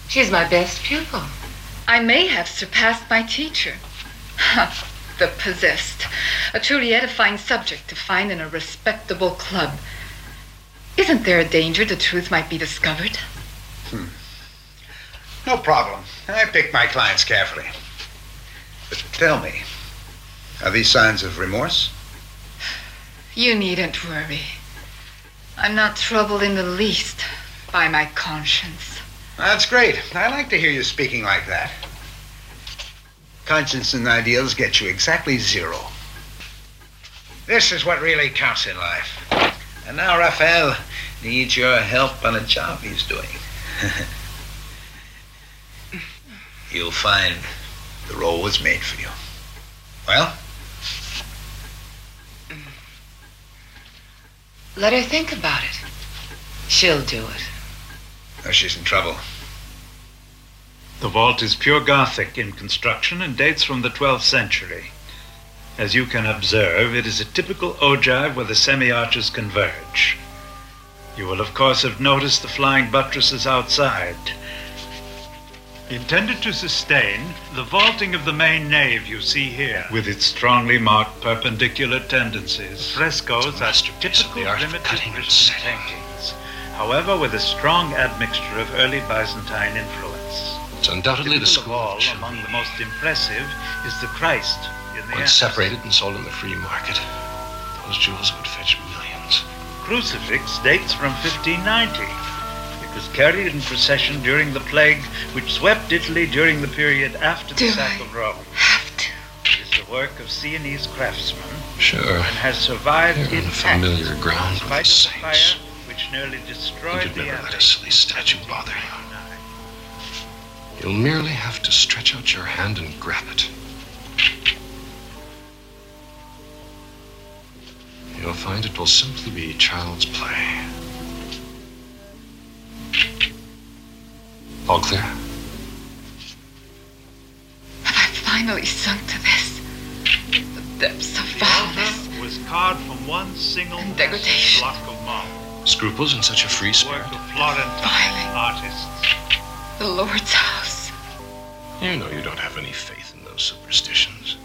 She's my best pupil. I may have surpassed my teacher. the possessed. A truly edifying subject to find in a respectable club. Isn't there a danger the truth might be discovered? Hmm. No problem. I pick my clients carefully. But tell me, are these signs of remorse? You needn't worry. I'm not troubled in the least by my conscience. That's great. I like to hear you speaking like that. Conscience and ideals get you exactly zero. This is what really counts in life. And now Raphael needs your help on a job he's doing. You'll find the role was made for you. Well, Let her think about it. She'll do it. oh, she's in trouble. The vault is pure Gothic in construction and dates from the 12th century. As you can observe, it is a typical ogive where the semi-arches converge. You will, of course, have noticed the flying buttresses outside. Intended to sustain the vaulting of the main nave you see here, with its strongly marked perpendicular tendencies. Frescoes are typical Christian paintings, however, with a strong admixture of early Byzantine influence. It's undoubtedly the Typical school of all, that should among the most impressive is the Christ in the Once apse. separated and sold in the free market, those jewels would fetch millions. Crucifix dates from 1590. It was carried in procession during the plague which swept Italy during the period after the Do sack of Rome. Have to. It is the work of Sienese craftsmen Sure. and has survived You're on intact familiar ground in with the the saints. fire which nearly destroyed you'd the never let a silly statue bother you. You'll merely have to stretch out your hand and grab it. You'll find it will simply be child's play. All clear? Have I finally sunk to this. The depths of vileness. It was carved from one single massive degradation. block of marble. Scruples in such a free spirit? Work of Florentine artists. The Lord's house. You know you don't have any faith in those superstitions.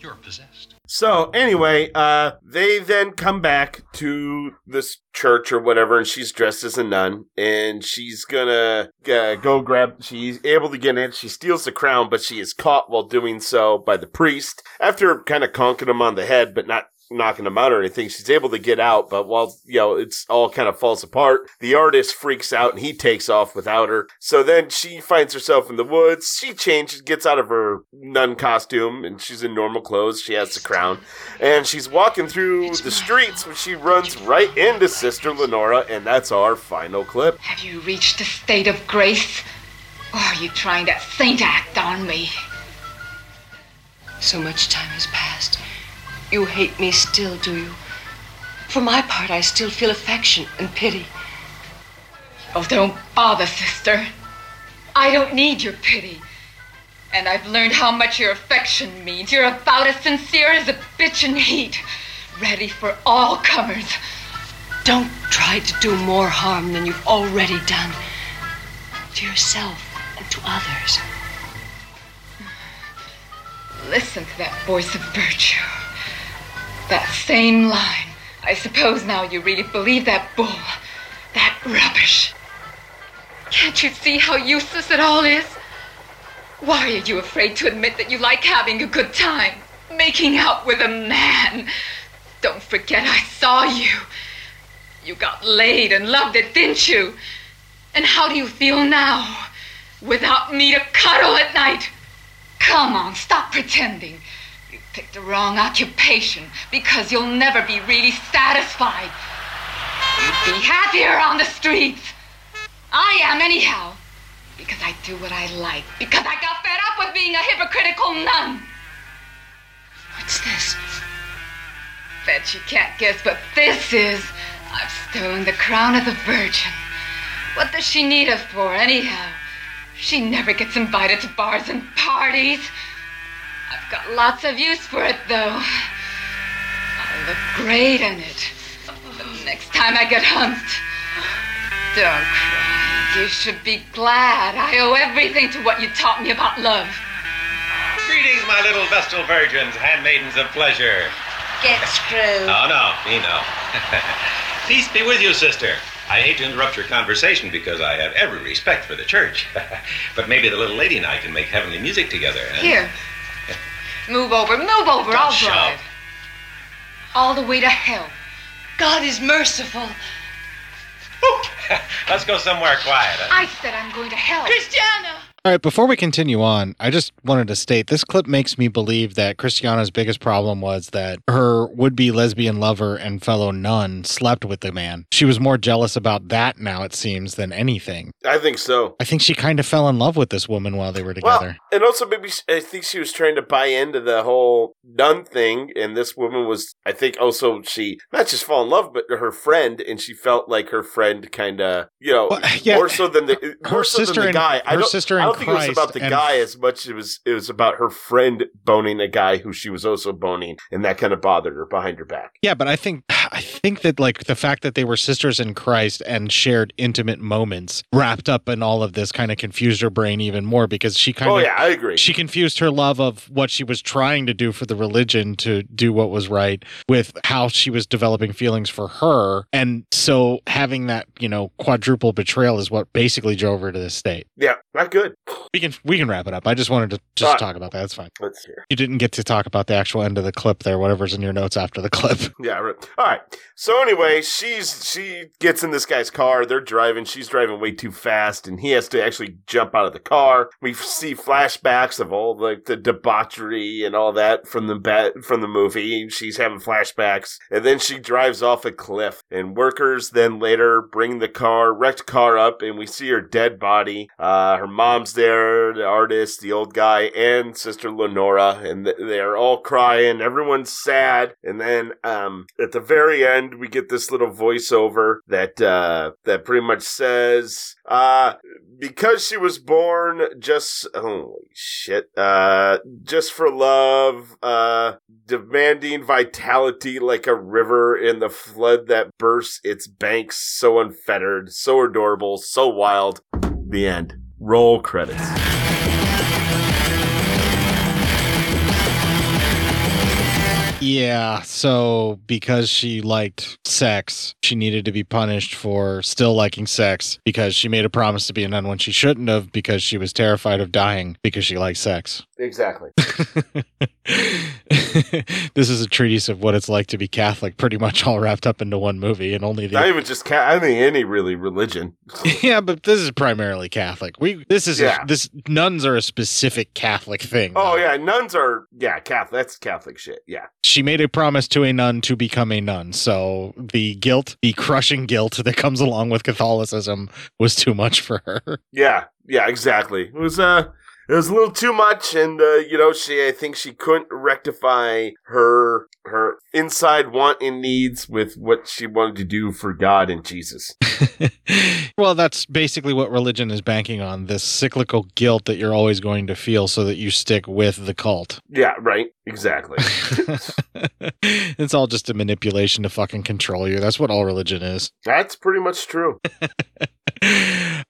You're possessed. So anyway, uh, they then come back to this church or whatever, and she's dressed as a nun, and she's gonna uh, go grab. She's able to get in. She steals the crown, but she is caught while doing so by the priest. After kind of conking him on the head, but not knocking him out or anything, she's able to get out. But while you know it's all kind of falls apart, the artist freaks out and he takes off without her. So then she finds herself in the woods. She changes, gets out of her nun costume, and she's in normal clothes. She has the crown, and she's walking through the streets when she runs right into Sister Lenora, and that's our final clip. Have you reached a state of grace? Or are you trying that saint act on me? So much time has passed. You hate me still, do you? For my part, I still feel affection and pity. Oh, don't bother, sister. I don't need your pity. And I've learned how much your affection means. You're about as sincere as a bitch in heat, ready for all comers. Don't try to do more harm than you've already done to yourself and to others. Listen to that voice of virtue. That same line. I suppose now you really believe that bull. That rubbish. Can't you see how useless it all is? Why are you afraid to admit that you like having a good time? Making out with a man? Don't forget I saw you. You got laid and loved it, didn't you? And how do you feel now? Without me to cuddle at night? Come on, stop pretending. Picked the wrong occupation because you'll never be really satisfied. You'd be happier on the streets. I am, anyhow. Because I do what I like. Because I got fed up with being a hypocritical nun. What's this? Bet you can't guess what this is. I've stolen the crown of the Virgin. What does she need it for, anyhow? She never gets invited to bars and parties. I've got lots of use for it, though. I'll look great in it. The next time I get humped. Don't cry. You should be glad. I owe everything to what you taught me about love. Greetings, my little Vestal virgins, handmaidens of pleasure. Get screwed. Oh, no, me no. Peace be with you, sister. I hate to interrupt your conversation because I have every respect for the church. but maybe the little lady and I can make heavenly music together. eh? Here. Move over, move over. Don't I'll shove. drive. All the way to hell. God is merciful. Let's go somewhere quiet. huh? I said I'm going to hell. Christiana! All right, before we continue on, I just wanted to state this clip makes me believe that Christiana's biggest problem was that her would be lesbian lover and fellow nun slept with the man. She was more jealous about that now, it seems, than anything. I think so. I think she kind of fell in love with this woman while they were together. Well, and also maybe I think she was trying to buy into the whole nun thing, and this woman was, I think, also she not just fall in love, but her friend, and she felt like her friend kind of, you know, yeah. more so than the more so sister than the in- guy. I her sister in don't think it was about the guy as much. as It was it was about her friend boning a guy who she was also boning, and that kind of bothered her behind her back. Yeah, but I think I think that like the fact that they were sisters in Christ and shared intimate moments wrapped up in all of this kind of confused her brain even more because she kind of Oh yeah, I agree. she confused her love of what she was trying to do for the religion to do what was right with how she was developing feelings for her and so having that you know quadruple betrayal is what basically drove her to this state Yeah, not good. We can we can wrap it up i just wanted to just talk about that that's fine Let's hear. you didn't get to talk about the actual end of the clip there whatever's in your notes after the clip Yeah, right. All right. So anyway, she's she gets in this guy's car. They're driving. She's driving way too fast, and he has to actually jump out of the car. We see flashbacks of all like the debauchery and all that from the bat from the movie. She's having flashbacks, and then she drives off a cliff. And workers then later bring the car, wrecked car up, and we see her dead body. Uh, her mom's there, the artist, the old guy, and sister Lenora, and they're all crying. Everyone's sad, and then um, at the very end, we get this little voiceover that uh, that pretty much says, uh, "Because she was born just holy shit, uh, just for love, uh, demanding vitality like a river in the flood that bursts its banks, so unfettered, so adorable, so wild." The end. Roll credits. Yeah, so because she liked sex, she needed to be punished for still liking sex because she made a promise to be a nun when she shouldn't have because she was terrified of dying because she liked sex. Exactly. this is a treatise of what it's like to be Catholic, pretty much all wrapped up into one movie, and only Not the even just ca- I mean any really religion. yeah, but this is primarily Catholic. We this is Yeah. this nuns are a specific Catholic thing. Oh yeah, nuns are yeah Catholic. That's Catholic shit. Yeah. She made a promise to a nun to become a nun. So the guilt, the crushing guilt that comes along with Catholicism was too much for her. Yeah, yeah, exactly. It was uh it was a little too much and uh you know, she I think she couldn't rectify her her inside want and needs with what she wanted to do for God and Jesus. Well, that's basically what religion is banking on this cyclical guilt that you're always going to feel so that you stick with the cult. Yeah, right. Exactly. it's all just a manipulation to fucking control you. That's what all religion is. That's pretty much true.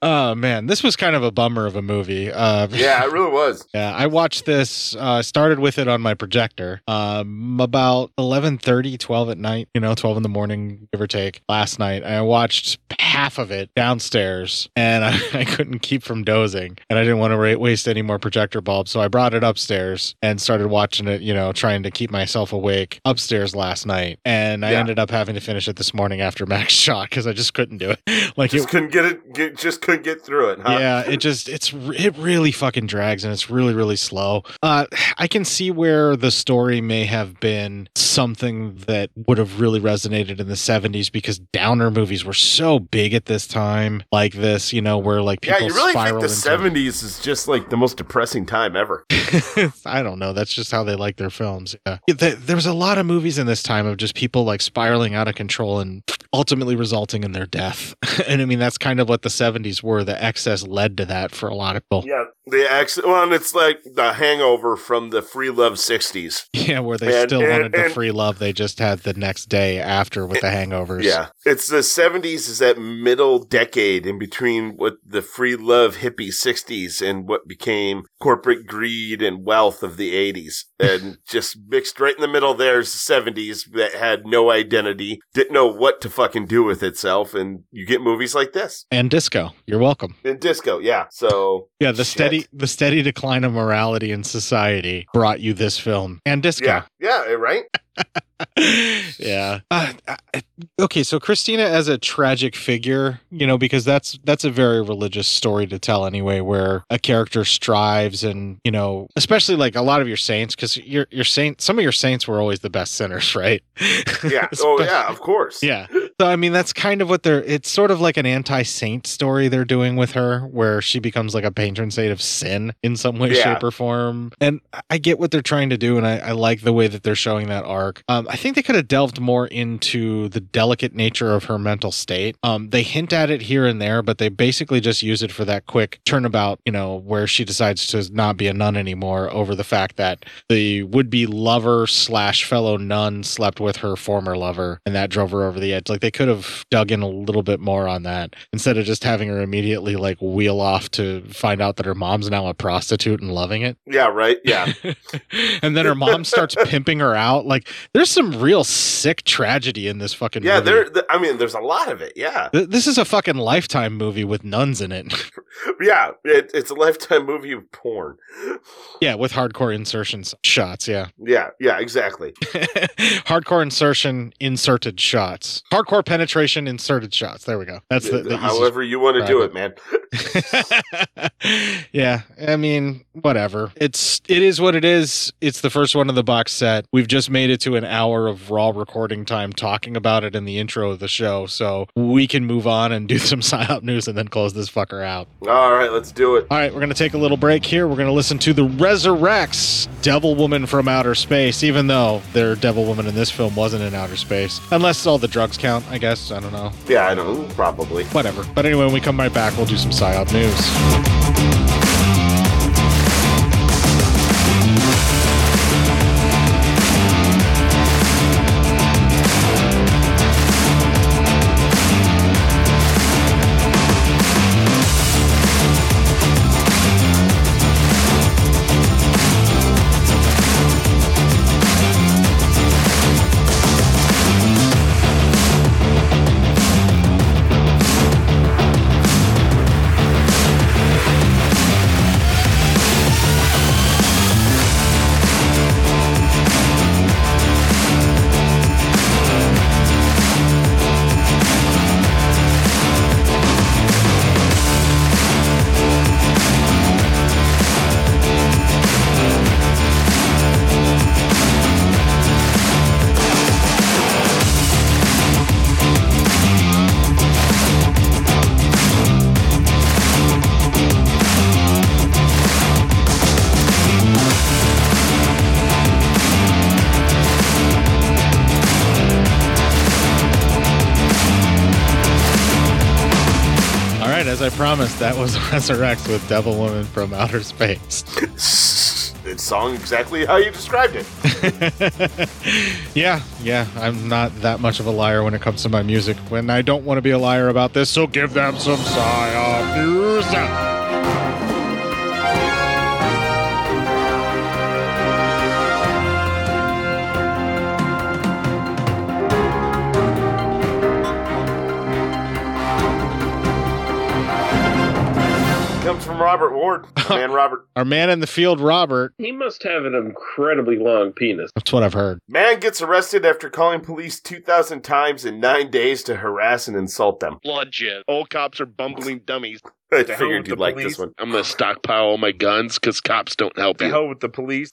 Oh man, this was kind of a bummer of a movie. Uh, Yeah, it really was. Yeah, I watched this. Uh, started with it on my projector. Um, about 11:30, 12 at night. You know, twelve in the morning, give or take. Last night, I watched half of it downstairs, and I, I couldn't keep from dozing, and I didn't want to ra- waste any more projector bulbs, so I brought it upstairs and started watching it. You know, trying to keep myself awake upstairs last night, and I Yeah. ended up having to finish it this morning after Max shot because I just couldn't do it. Like Just it, couldn't get it get, just couldn't get through it, huh? Yeah, it just it's it really fucking drags and it's really really slow. Uh I can see where the story may have been something that would have really resonated in the 70s because downer movies were so big at this time like this, you know, where like people Yeah, you really think the into seventies is just like the most depressing time ever. I don't know. That's just how they like their films. Yeah. There was a lot of movies in this time of just people like spiraling out of control and ultimately resulting in their death. and I mean, that's kind of what the 70s were. The excess led to that for a lot of people. Yeah, the ex. Well, and it's like the hangover from the free love sixties. Yeah, where they And- still and- wanted the free love they just had the next day after with the hangovers. Yeah, it's the seventies is that middle decade in between what the free love hippie sixties and what became corporate greed and wealth of the eighties, and just mixed right in the middle. There's the seventies that had no identity, didn't know what to fucking do with itself, and you get movies like this And disco. You're welcome. and disco. Yeah, so Yeah, the steady the steady decline of morality in society brought you this film and disco. yeah, yeah, right. yeah. Uh, uh, okay, so Christina as a tragic figure, you know, because that's that's a very religious story to tell anyway, where a character strives and you know, especially like a lot of your saints, because your your saint, some of your saints were always the best sinners, right? Yeah. oh, yeah. Of course. Yeah. So I mean, that's kind of what they're. It's sort of like an anti-saint story they're doing with her, where she becomes like a patron saint of sin in some way, Yeah. shape, or form. And I get what they're trying to do, and I, I like the way that they're showing that arc. Um, I think they could have delved more into the delicate nature of her mental state. Um, they hint at it here and there, but they basically just use it for that quick turnabout. You know, where she decides to not be a nun anymore over the fact that the would-be lover slash fellow nun slept with her former lover, and that drove her over the edge. Like they could have dug in a little bit more on that instead of just having her immediately like wheel off to find out that her mom's now a prostitute and loving it. Yeah. Right. Yeah. And then her mom starts pimping her out. Like there's some real sick tragedy in this fucking yeah. movie. There. I mean, there's a lot of it. Yeah. This is a fucking lifetime movie with nuns in it. Yeah. It, it's a lifetime movie of porn. yeah, with hardcore insertions shots. Yeah. Yeah. Yeah. Exactly. hardcore insertion inserted shots. Hardcore penetration inserted shots. There we go. That's the, the However you want to do it, man. yeah, I mean, whatever. It's it is what it is. It's the first one of the box set. We've just made it to an hour of raw recording time talking about it in the intro of the show, so we can move on and do some psyop news and then close this fucker out. All right. Let's do it. All right, we're going to take a little break here. We're going to listen to the Resurrects Devil Woman from Outer Space, even though their Devil Woman in this film wasn't in outer space. Unless all the drugs count, I guess. I don't know. Yeah. I know. Probably. Whatever. But anyway, when we come right back, we'll do some PSYOP news. I promised, that was Resurrects with Devil Woman from Outer Space. It's song exactly how you described it. yeah, yeah, I'm not that much of a liar when it comes to my music. When I don't want to be a liar about this, so give them some PSYOP news. Comes from Robert Ward. Man, Robert. Our man in the field, Robert. He must have an incredibly long penis. That's what I've heard. Man gets arrested after calling police 2,000 times in nine days to harass and insult them. Bloodshed. All cops are bumbling dummies. I To hell figured you'd like police. this one. I'm gonna stockpile all my guns because cops don't help To you. hell with the police.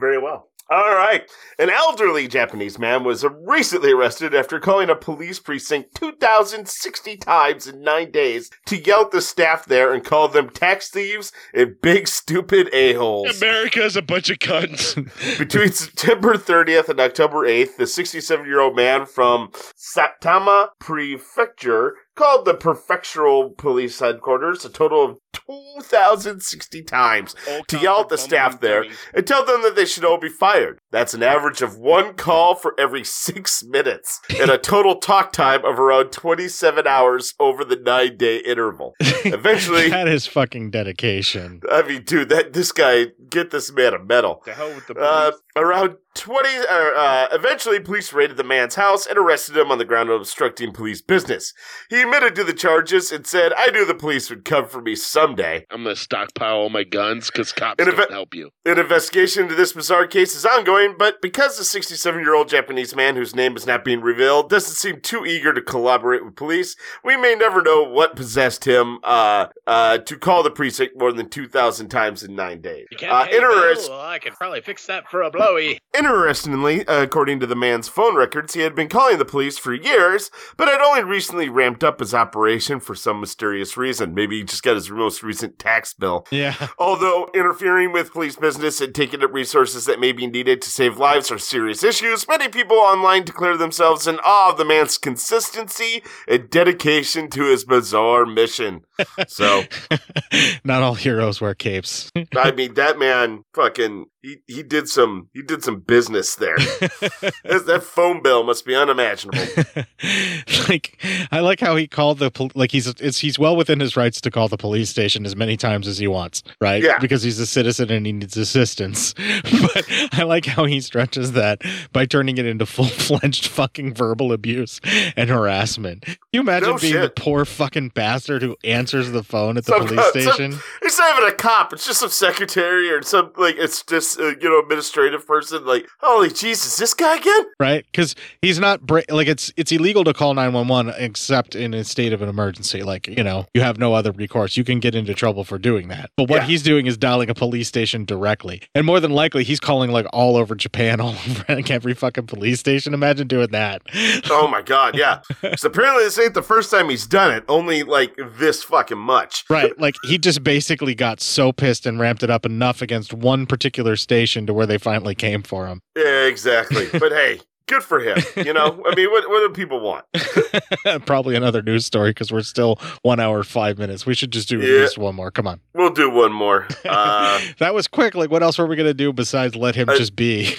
Very well. All right. An elderly Japanese man was recently arrested after calling a police precinct 2,060 times in nine days to yell at the staff there and call them tax thieves and big stupid a-holes. America's a bunch of cunts. Between September 30th and October 8th, the 67 year old man from Saitama Prefecture called the prefectural police headquarters a total of 2,060 times to yell at the staff there and tell them that they should all be fired. That's an average of one call for every six minutes and a total talk time of around 27 hours over the nine day interval. Eventually, that is fucking dedication. I mean, dude, that this guy get this man a medal. To hell with the Uh, around 20, uh, uh, eventually, police raided the man's house and arrested him on the ground of obstructing police business. He admitted to the charges and said, I knew the police would come for me someday. I'm gonna stockpile all my guns because cops And if don't it- help you. An investigation into this bizarre case is ongoing, but because the 67 year old Japanese man whose name is not being revealed doesn't seem too eager to collaborate with police, we may never know what possessed him uh, uh, to call the precinct more than 2,000 times in nine days. Uh, interest- Well, I could probably fix that for a blowy. Interestingly, according to the man's phone records, he had been calling the police for years, but had only recently ramped up his operation for some mysterious reason. Maybe he just got his most recent tax bill. Yeah. Although interfering with police business and taking up resources that may be needed to save lives are serious issues, many people online declare themselves in awe of the man's consistency and dedication to his bizarre mission. So, Not all heroes wear capes. I mean, that man fucking he, he did some he did some business there. that, that phone bill must be unimaginable. like I like how he called the pol- like he's it's, he's well within his rights to call the police station as many times as he wants, right? Yeah. Because he's a citizen and he needs assistance. but I like how he stretches that by turning it into full fledged fucking verbal abuse and harassment. Can you imagine No being shit. the poor fucking bastard who answers the phone at the Some- police some- station? it's not even a cop. It's just some secretary or some like it's just uh, you know administrative person. Like, holy Jesus, this guy again? right because he's not bra- like it's it's illegal to call 911 except in a state of an emergency like you know you have no other recourse you can get into trouble for doing that but what Yeah. he's doing is dialing a police station directly and more than likely he's calling like all over japan all over like, every fucking police station imagine doing that Oh my god, yeah. so apparently this ain't the first time he's done it. Only like this fucking much. right like he just basically got so pissed and ramped it up enough against one particular station to where they finally came for him Yeah, exactly. but hey, good for him. You know, I mean, what what do people want? probably another news story because we're still one hour five minutes we should just do at Yeah. least one more come on We'll do one more. Uh, that was quick. Like, what else were we gonna do besides let him I- just be?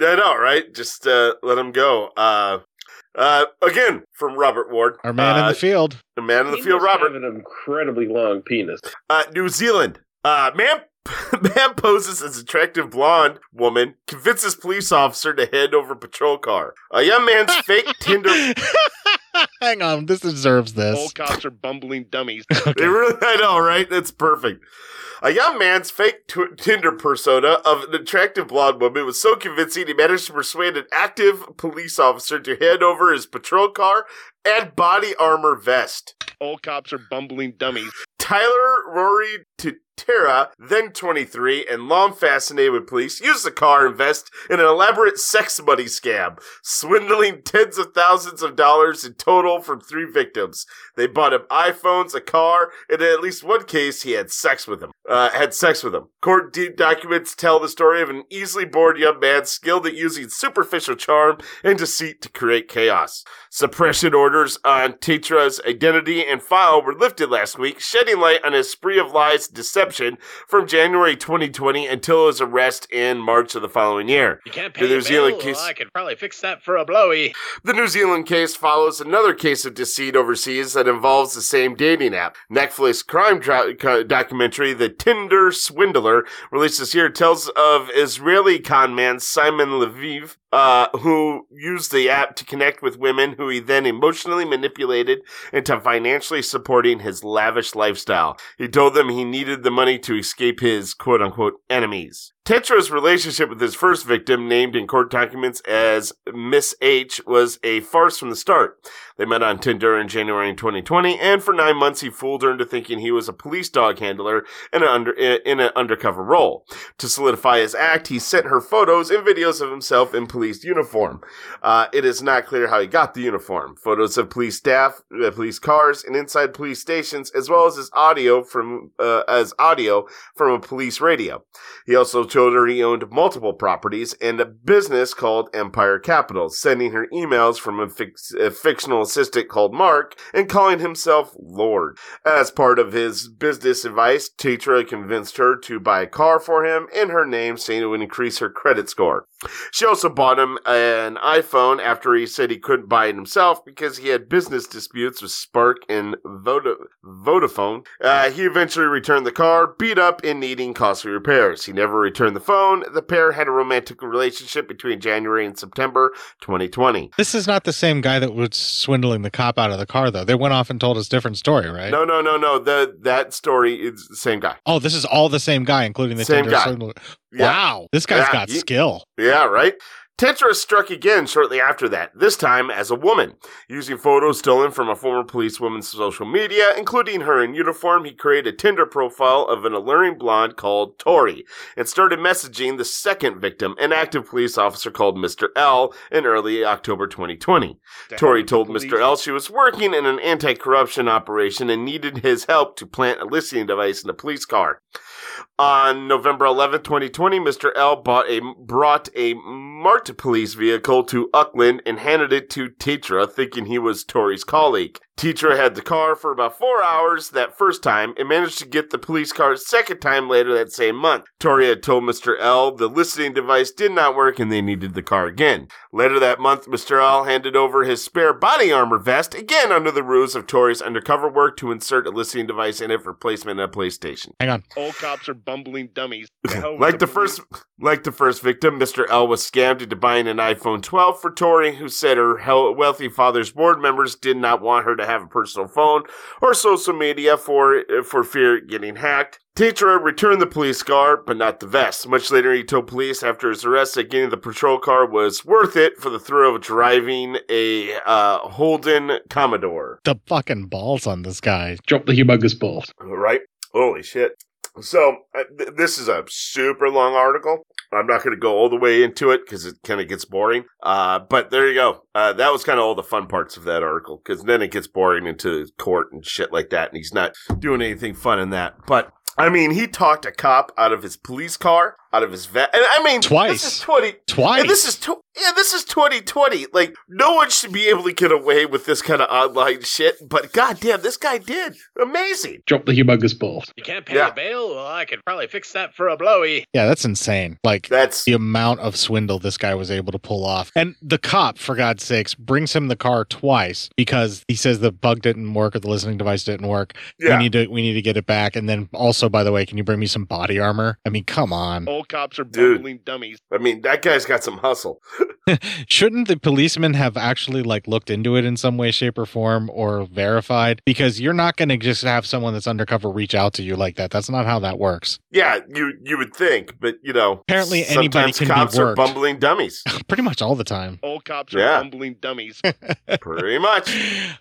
I know, right? Just uh, let him go. Uh, uh, again from Robert Ward, Our man in uh, the field. the man in the He field, Robert. have an incredibly long penis. Uh, New Zealand. Uh, man, man poses as attractive blonde woman, convinces police officer to hand over patrol car. A young man's fake Tinder. Hang on, this deserves this. All cops are bumbling dummies. They really, I know, right? That's perfect. A young man's fake tw- Tinder persona of an attractive blonde woman was so convincing he managed to persuade an active police officer to hand over his patrol car and body armor vest. All cops are bumbling dummies. Tyler Rory Tutera, then 23 and long fascinated with police, used the car and vest in an elaborate sex money scam, swindling tens of thousands of dollars in total from three victims. They bought him iPhones, a car, and in at least one case, he had sex with him. Uh, had sex with him. Court documents tell the story of an easily bored young man skilled at using superficial charm and deceit to create chaos. Suppression orders on Tetra's identity and file were lifted last week, shedding light on his spree of lies deception from January 2020 until his arrest in March of the following year. You can't The New Zealand case- Well, I could probably fix that for a blowy. The New Zealand case follows another case of deceit overseas that involves the same dating app. Netflix crime documentary, The Tinder Swindler, released this year, tells of Israeli con man Simon Leviev, uh, who used the app to connect with women who he then emotionally manipulated into financially supporting his lavish lifestyle. He told them he needed the money to escape his quote unquote enemies. Tetra's relationship with his first victim, named in court documents as Miss H, was a farce from the start. They met on Tinder in January 2020, and for nine months he fooled her into thinking he was a police dog handler in an, under, in an undercover role. To solidify his act, he sent her photos and videos of himself in police uniform. Uh, it is not clear how he got the uniform. Photos of police staff, uh, police cars, and inside police stations, as well as his audio from uh, as audio from a police radio. He also told he owned multiple properties and a business called Empire Capital, sending her emails from a, a fictional assistant called Mark and calling himself Lord. As part of his business advice, Tetra convinced her to buy a car for him in her name, saying it would increase her credit score. She also bought him an iPhone after he said he couldn't buy it himself because he had business disputes with Spark and Voda- Vodafone. Uh, he eventually returned the car, beat up and needing costly repairs. He never returned the phone. The pair had a romantic relationship between January and September 2020. This is not the same guy that was swindling the cop out of the car, though. They went off and told us different story, right? No, no, no, no. The that story is the same guy. Oh, this is all the same guy, including the Same Tinder guy. swindler. Yeah. Wow, this guy's Yeah, got he- skill. Yeah, right? Tetra struck again shortly after that, this time as a woman. Using photos stolen from a former policewoman's social media, including her in uniform, he created a Tinder profile of an alluring blonde called Tori and started messaging the second victim, an active police officer called Mr. L, in early October 2020. Tori told Mr. L she was working in an anti corruption operation and needed his help to plant a listening device in a police car. On November 11, 2020, Mr. L bought a, brought a marked police vehicle to Auckland and handed it to Tetra, thinking he was Tori's colleague. Tetra had the car for about four hours that first time and managed to get the police car a second time later that same month. Tori had told Mr. L the listening device did not work and they needed the car again. Later that month, Mr. L handed over his spare body armor vest, again under the ruse of Tori's undercover work to insert a listening device in it for placement in a PlayStation. Hang on. All cops are bumbling dummies. The Like the first, like the first victim, Mr. L was scammed into buying an iPhone 12 for Tori, who said her wealthy father's board members did not want her to have a personal phone or social media for for fear of getting hacked. Tetra returned the police car, but not the vest. Much later, he told police after his arrest that getting the patrol car was worth it for the thrill of driving a uh, Holden Commodore. The fucking balls on this guy. Drop the humongous balls. Right? Holy shit. So, uh, th- this is a super long article. I'm not going to go all the way into it because it kind of gets boring. Uh, but there you go. Uh, that was kind of all the fun parts of that article because then it gets boring into court and shit like that. And he's not doing anything fun in that. But I mean, he talked a cop out of his police car, out of his vet. And I mean, Twice. This is 20. Twice. And this is tw- yeah, this is 2020. Like, no one should be able to get away with this kind of online shit. But goddamn, this guy did. Amazing. Drop the humongous balls. You can't pay the bail? Well, I could probably fix that for a blowy. Yeah, that's insane. Like that's the amount of swindle this guy was able to pull off. And the cop, for God's sakes, brings him the car twice because he says the bug didn't work or the listening device didn't work. Yeah. We need to we need to get it back. And then also, by the way, can you bring me some body armor? I mean, come on. Oh, All cops are Dude. bumbling dummies. I mean, that guy's got some hustle. Shouldn't the policeman have actually like looked into it in some way, shape, or form or verified? Because you're not gonna just have someone that's undercover reach out to you like that. That's not how that works. Yeah, you you would think, but you know, Apparently anybody sometimes can be cops are bumbling dummies. Pretty much all the time. All cops are Yeah. bumbling dummies. Pretty much.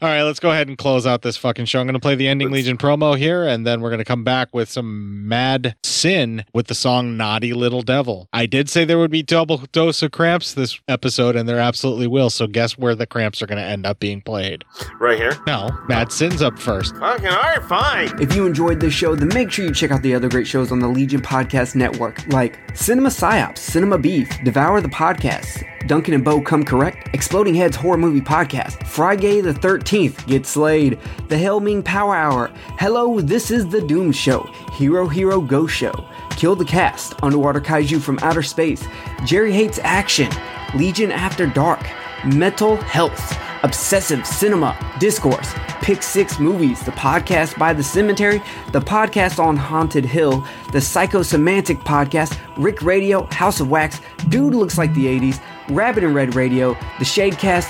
All right, let's go ahead and close out this fucking show. I'm going to play the Ending Legion promo here, and then we're going to come back with some Mad Sin with the song Naughty Little Devil. I did say there would be double dose of cramps this episode, and there absolutely will. So guess where the cramps are going to end up being played? Right here? No, Mad Sin's up first. Okay, all right, fine. If you enjoyed this show, then make sure you check out the other great shows on the Legion Podcast Network, like Cinema Psyops, Cinema Beef, Devour the Podcast, Duncan and Bo Come Correct, Exploding Heads Horror Movie Podcast, Friday the 13th, Get Slayed, The Helming Power Hour, Hello, This is the Doom Show, Hero Hero Go Show, Kill the Cast, Underwater Kaiju from Outer Space, Jerry Hates Action, Legion After Dark, Mental Health, Obsessive Cinema, Discourse, Pick Six Movies, the podcast by The Cemetery, the podcast on Haunted Hill, the Psychosemantic podcast, Rick Radio, House of Wax, Dude Looks Like the 80s, Rabbit and Red Radio, the Shadecast,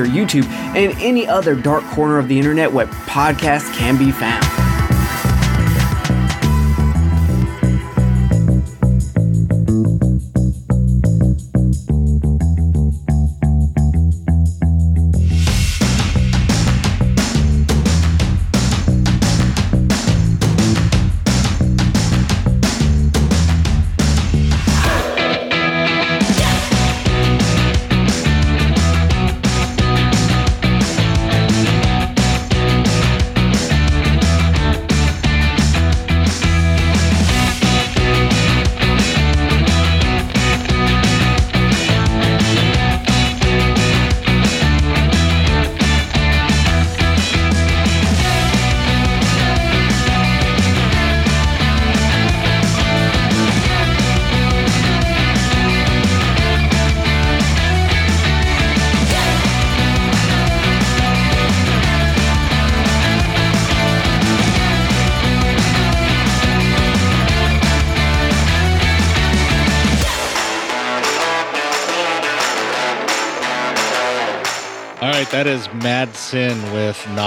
YouTube, and any other dark corner of the internet where podcasts can be found.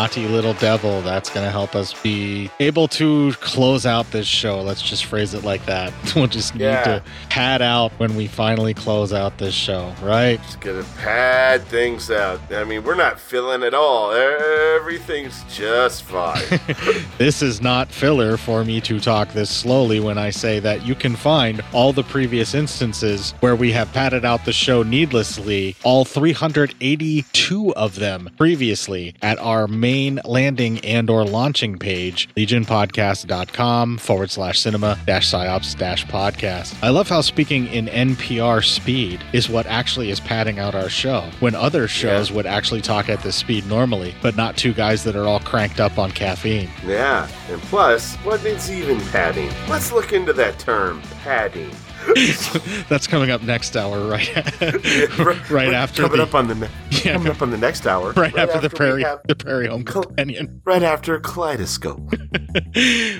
Naughty Little Devil. That's going to help us be able to close out this show. Let's just phrase it like that. We'll just need to pad out when we finally close out this show, right? Just gonna pad things out. I mean, we're not filling at all. Everything's just fine. This is not filler for me to talk this slowly when I say that you can find all the previous instances where we have padded out the show needlessly, all 382 of them previously at our main landing and or launching page, legionpodcast.com forward slash cinema dash psyops dash podcast. I love how speaking in NPR speed is what actually is padding out our show when other shows would actually talk at this speed normally, but not two guys that are all cranked up on caffeine. yeah, and plus, what is even padding? Let's look into that term, padding. That's coming up next hour, right? right after coming the, up on the ne- Yeah, coming up on the next hour. right, after, the we prairie have- the prairie home companion. right after Kaleidoscope.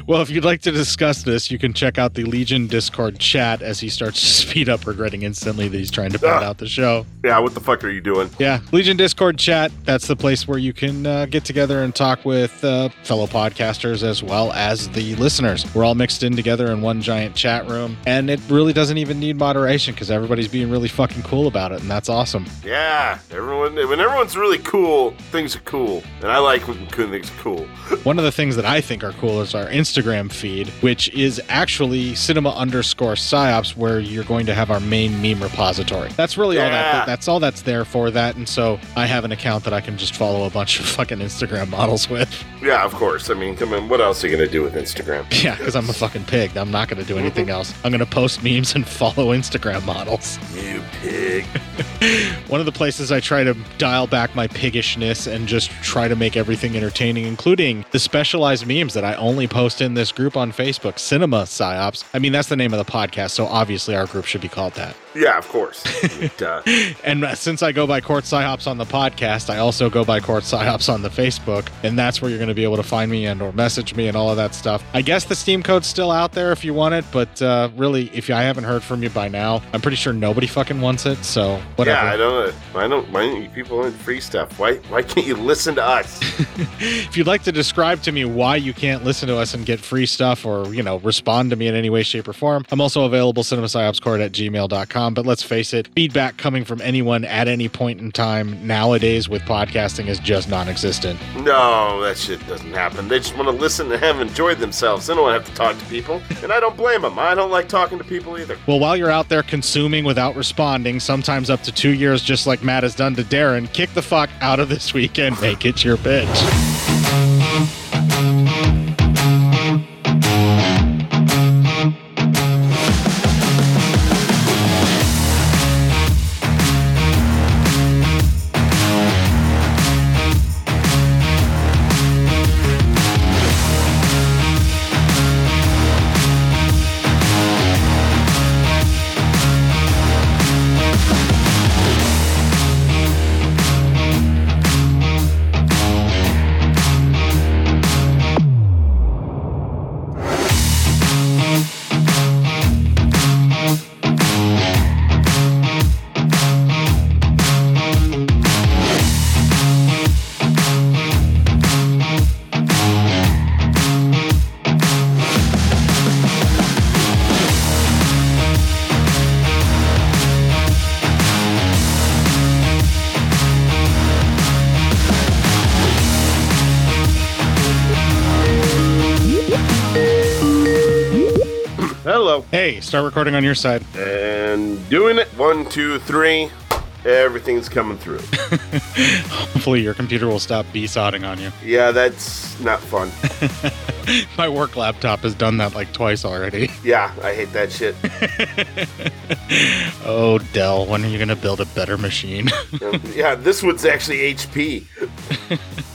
Well, if you'd like to discuss this, you can check out the Legion Discord chat as he starts to speed up, regretting instantly that he's trying to pad Ah. out the show. yeah, what the fuck are you doing? Yeah, Legion Discord chat. That's the place where you can uh, get together and talk with uh, fellow podcasters as well as the listeners. We're all mixed in together in one giant chat room, and it really doesn't even need moderation because everybody's being really fucking cool about it, and that's awesome. Yeah, everyone. When everyone's really cool, things are cool, and I like when cool things are cool. One of the things that I think are cool is our Instagram feed, which is actually cinema underscore psyops, where you're going to have our main meme repository. That's really all that. That's all that's there for that. And so I have an account that I can just follow a bunch of fucking Instagram models with. Yeah, of course. I mean, come on. What else are you gonna do with Instagram? Yeah, because I'm a fucking pig. I'm not to do anything else. I'm to post memes and follow Instagram models. You pig. One of the places I try to dial back my piggishness and just try to make everything entertaining, including the specialized memes that I only post in this group on Facebook, Cinema Psyops. I mean, that's the name of the podcast, so obviously our group should be called that. Yeah, of course. And uh, since I go by Cort Psyops on the podcast, I also go by Cort Psyops on the Facebook, and that's where you're going to be able to find me and or message me and all of that stuff. I guess the Steam code's still out there if you want it, but uh, really, if I haven't heard from you by now, I'm pretty sure nobody fucking wants it. So whatever. Yeah, I don't. Uh, why don't? Why don't you people want free stuff? Why? Why can't you listen to us? if you'd like to describe to me why you can't listen to us and get free stuff or, you know, respond to me in any way, shape, or form, I'm also available cinemapsyopscort at gmail.com. But let's face it, feedback coming from anyone at any point in time nowadays with podcasting is just non existent. No, that shit doesn't happen. They just want to listen and have enjoyed themselves. They don't want to have to talk to people, and I don't blame them. I don't like talking to people either. Well, while you're out there consuming without responding, sometimes up to two years, just like Matt has done to Darren, kick the fuck out of this weekend, make it your bitch. Start recording on your side. And doing it. One, two, three. Everything's coming through. Hopefully, your computer will stop b-sodding on you. Yeah, that's not fun. My work laptop has done that like twice already. Yeah, I hate that shit. Oh, Dell, when are you going to build a better machine? Um, yeah, this one's actually HP.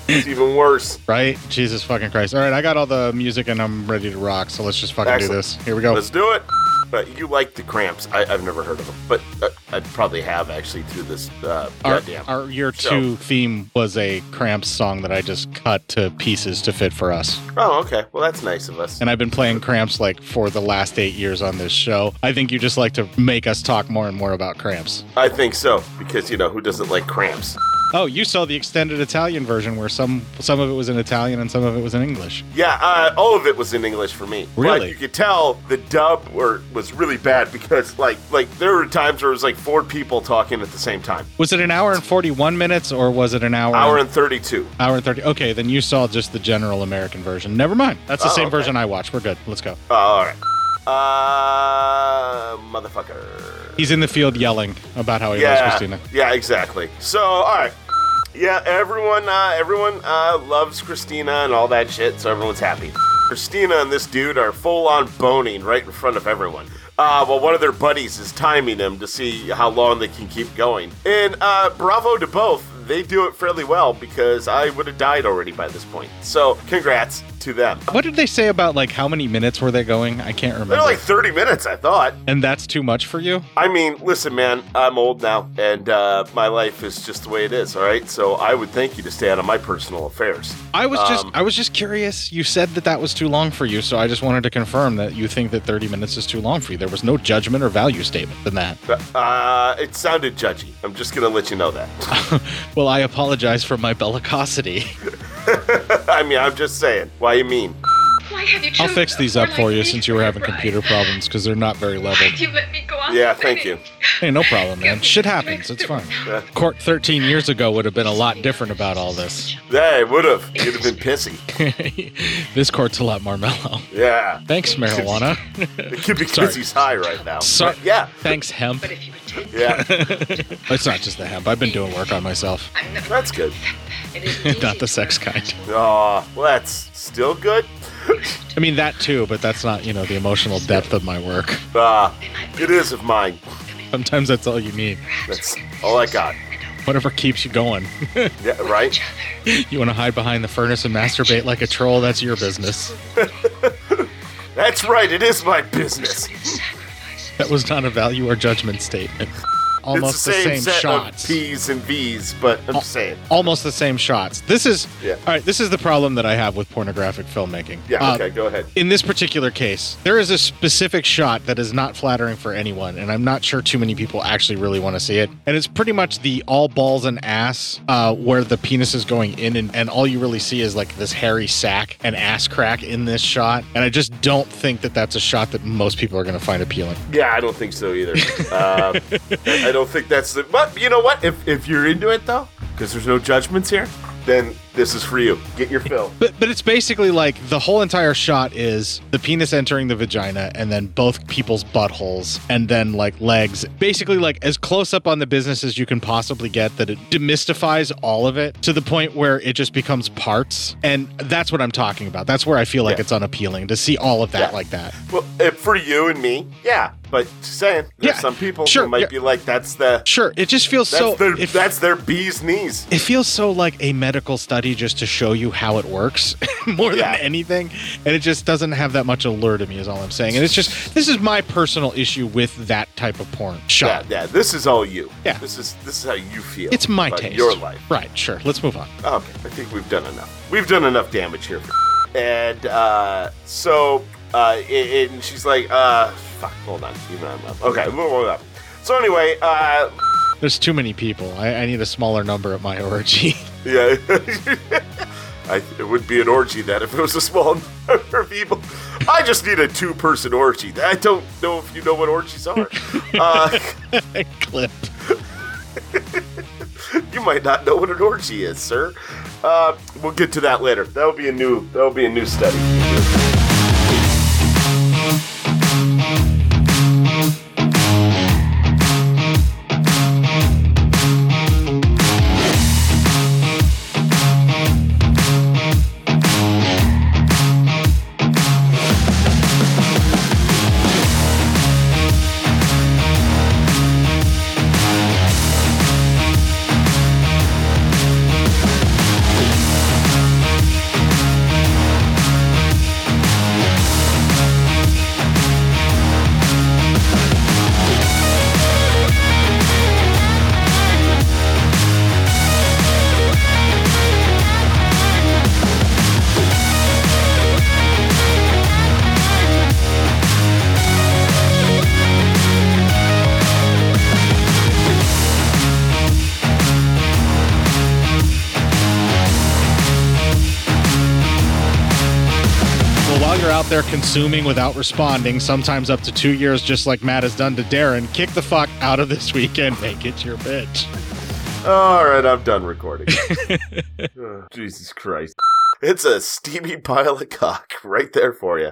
it's even worse. right? Jesus fucking Christ. All right, I got all the music and I'm ready to rock, so let's just fucking Excellent. do this. Here we go. Let's do it. But you like the cramps. I, I've never heard of them, but uh, I probably have actually through this uh, Our, our year show. two theme was a Cramps song that I just cut to pieces to fit for us. Oh, okay. Well, that's nice of us. And I've been playing Cramps like for the last eight years on this show. I think you just like to make us talk more and more about Cramps. I think so because you know who doesn't like cramps. Oh, you saw the extended Italian version where some some of it was in Italian and some of it was in English. Yeah, uh, all of it was in English for me. Really? But you could tell the dub were, was really bad because like like there were times where it was like four people talking at the same time. Was it an hour and 41 minutes or was it an hour? Hour and, and thirty-two. hour and 30. Okay, then you saw just the general American version. Never mind. That's the Oh, same okay. version I watched. We're good. Let's go. Oh, all right. Uh, motherfucker. He's in the field yelling about how he loves Christina. yeah, exactly. So, all right. Yeah, everyone, uh, everyone uh, loves Christina and all that shit, so everyone's happy. Christina and this dude are full on boning right in front of everyone. Uh, well, one of their buddies is timing them to see how long they can keep going. And uh, bravo to both. They do it fairly well because I would have died already by this point. So, congrats to them. What did they say about like how many minutes were they going? I can't remember. They're like 30 minutes, I thought. and that's too much for you? I mean, listen, man, I'm old now, and uh, my life is just the way it is. All right, so I would thank you to stay out of my personal affairs. I was just Um, I was just curious. You said that that was too long for you, so I just wanted to confirm that you think that 30 minutes is too long for you. There was no judgment or value statement in that. Uh, it sounded judgy. I'm just gonna let you know that. Well, I apologize for my bellicosity. I mean, I'm just saying. Why you mean? Why have you I'll fix these up for you since you were having computer problems because they're not very level. You let me go on. Yeah, thank you. Hey, no problem, man. Shit happens. It's fine. Cort 13 years ago would have been a lot different about all this. Yeah, it would have. You'd have been pissy. this Cort's a lot more mellow. Yeah. Thanks, marijuana. It could be Sorry. because he's high right now. Sorry. Yeah. Thanks, hemp. Yeah. it's not just the hemp. I've been doing work on myself. That's good. not the sex kind. Oh, well, that's still good. I mean that too, but that's not you know the emotional depth of my work. Uh, it is of mine. Sometimes that's all you need. That's all I got. Whatever keeps you going. Yeah, right? you want to hide behind the furnace and masturbate like a troll? That's your business. That's right. It is my business. That was not a value or judgment statement. Almost it's the same, shots. of P's and V's, but I'm just saying. Almost the same shots. This is Yeah. all right. This is the problem that I have with pornographic filmmaking. Yeah, Uh, okay, go ahead. In this particular case, there is a specific shot that is not flattering for anyone, and I'm not sure too many people actually really want to see it. And it's pretty much the all balls and ass, uh, where the penis is going in, and, and all you really see is like this hairy sack and ass crack in this shot. And I just don't think that that's a shot that most people are going to find appealing. Yeah, I don't think so either. um, I don't think that's the. But you know what? If if you're into it though, because there's no judgments here, then this is for you. Get your fill. But but it's basically like the whole entire shot is the penis entering the vagina and then both people's buttholes and then like legs. Basically like as close up on the business as you can possibly get that it demystifies all of it to the point where it just becomes parts. And that's what I'm talking about. That's where I feel like it's unappealing to see all of that Yeah. like that. Well, for you and me, yeah. But saying, there's Yeah, some people sure, who might yeah. be like, that's the. Sure, it just feels so their it- that's their bee's knees. It feels so like a medical study just to show you how it works more Yeah. than anything. And it just doesn't have that much allure to me, is all I'm saying. And it's just, this is my personal issue with that type of porn Yeah, shot. yeah. This is all you. Yeah. This is this is how you feel. It's my taste. Your life. Right, sure. Let's move on. Okay, I think we've done enough. We've done enough damage here. And uh, so, uh, and and she's like, uh, fuck, hold on. Even I'm up. Okay, move on. So anyway, uh, There's too many people. I, I need a smaller number at my orgy. Yeah, I, it would be an orgy then if it was a small number of people. I just need a two-person orgy. I don't know if you know what orgies are. Uh, Clip. you might not know what an orgy is, sir. Uh, we'll get to that later. That'll be a new. That'll be a new study. Consuming without responding, sometimes up to two years, just like Matt has done to Darren, kick the fuck out of this weekend. Make it your bitch. All right, I'm done recording. Oh, Jesus Christ. It's a steamy pile of cock right there for you.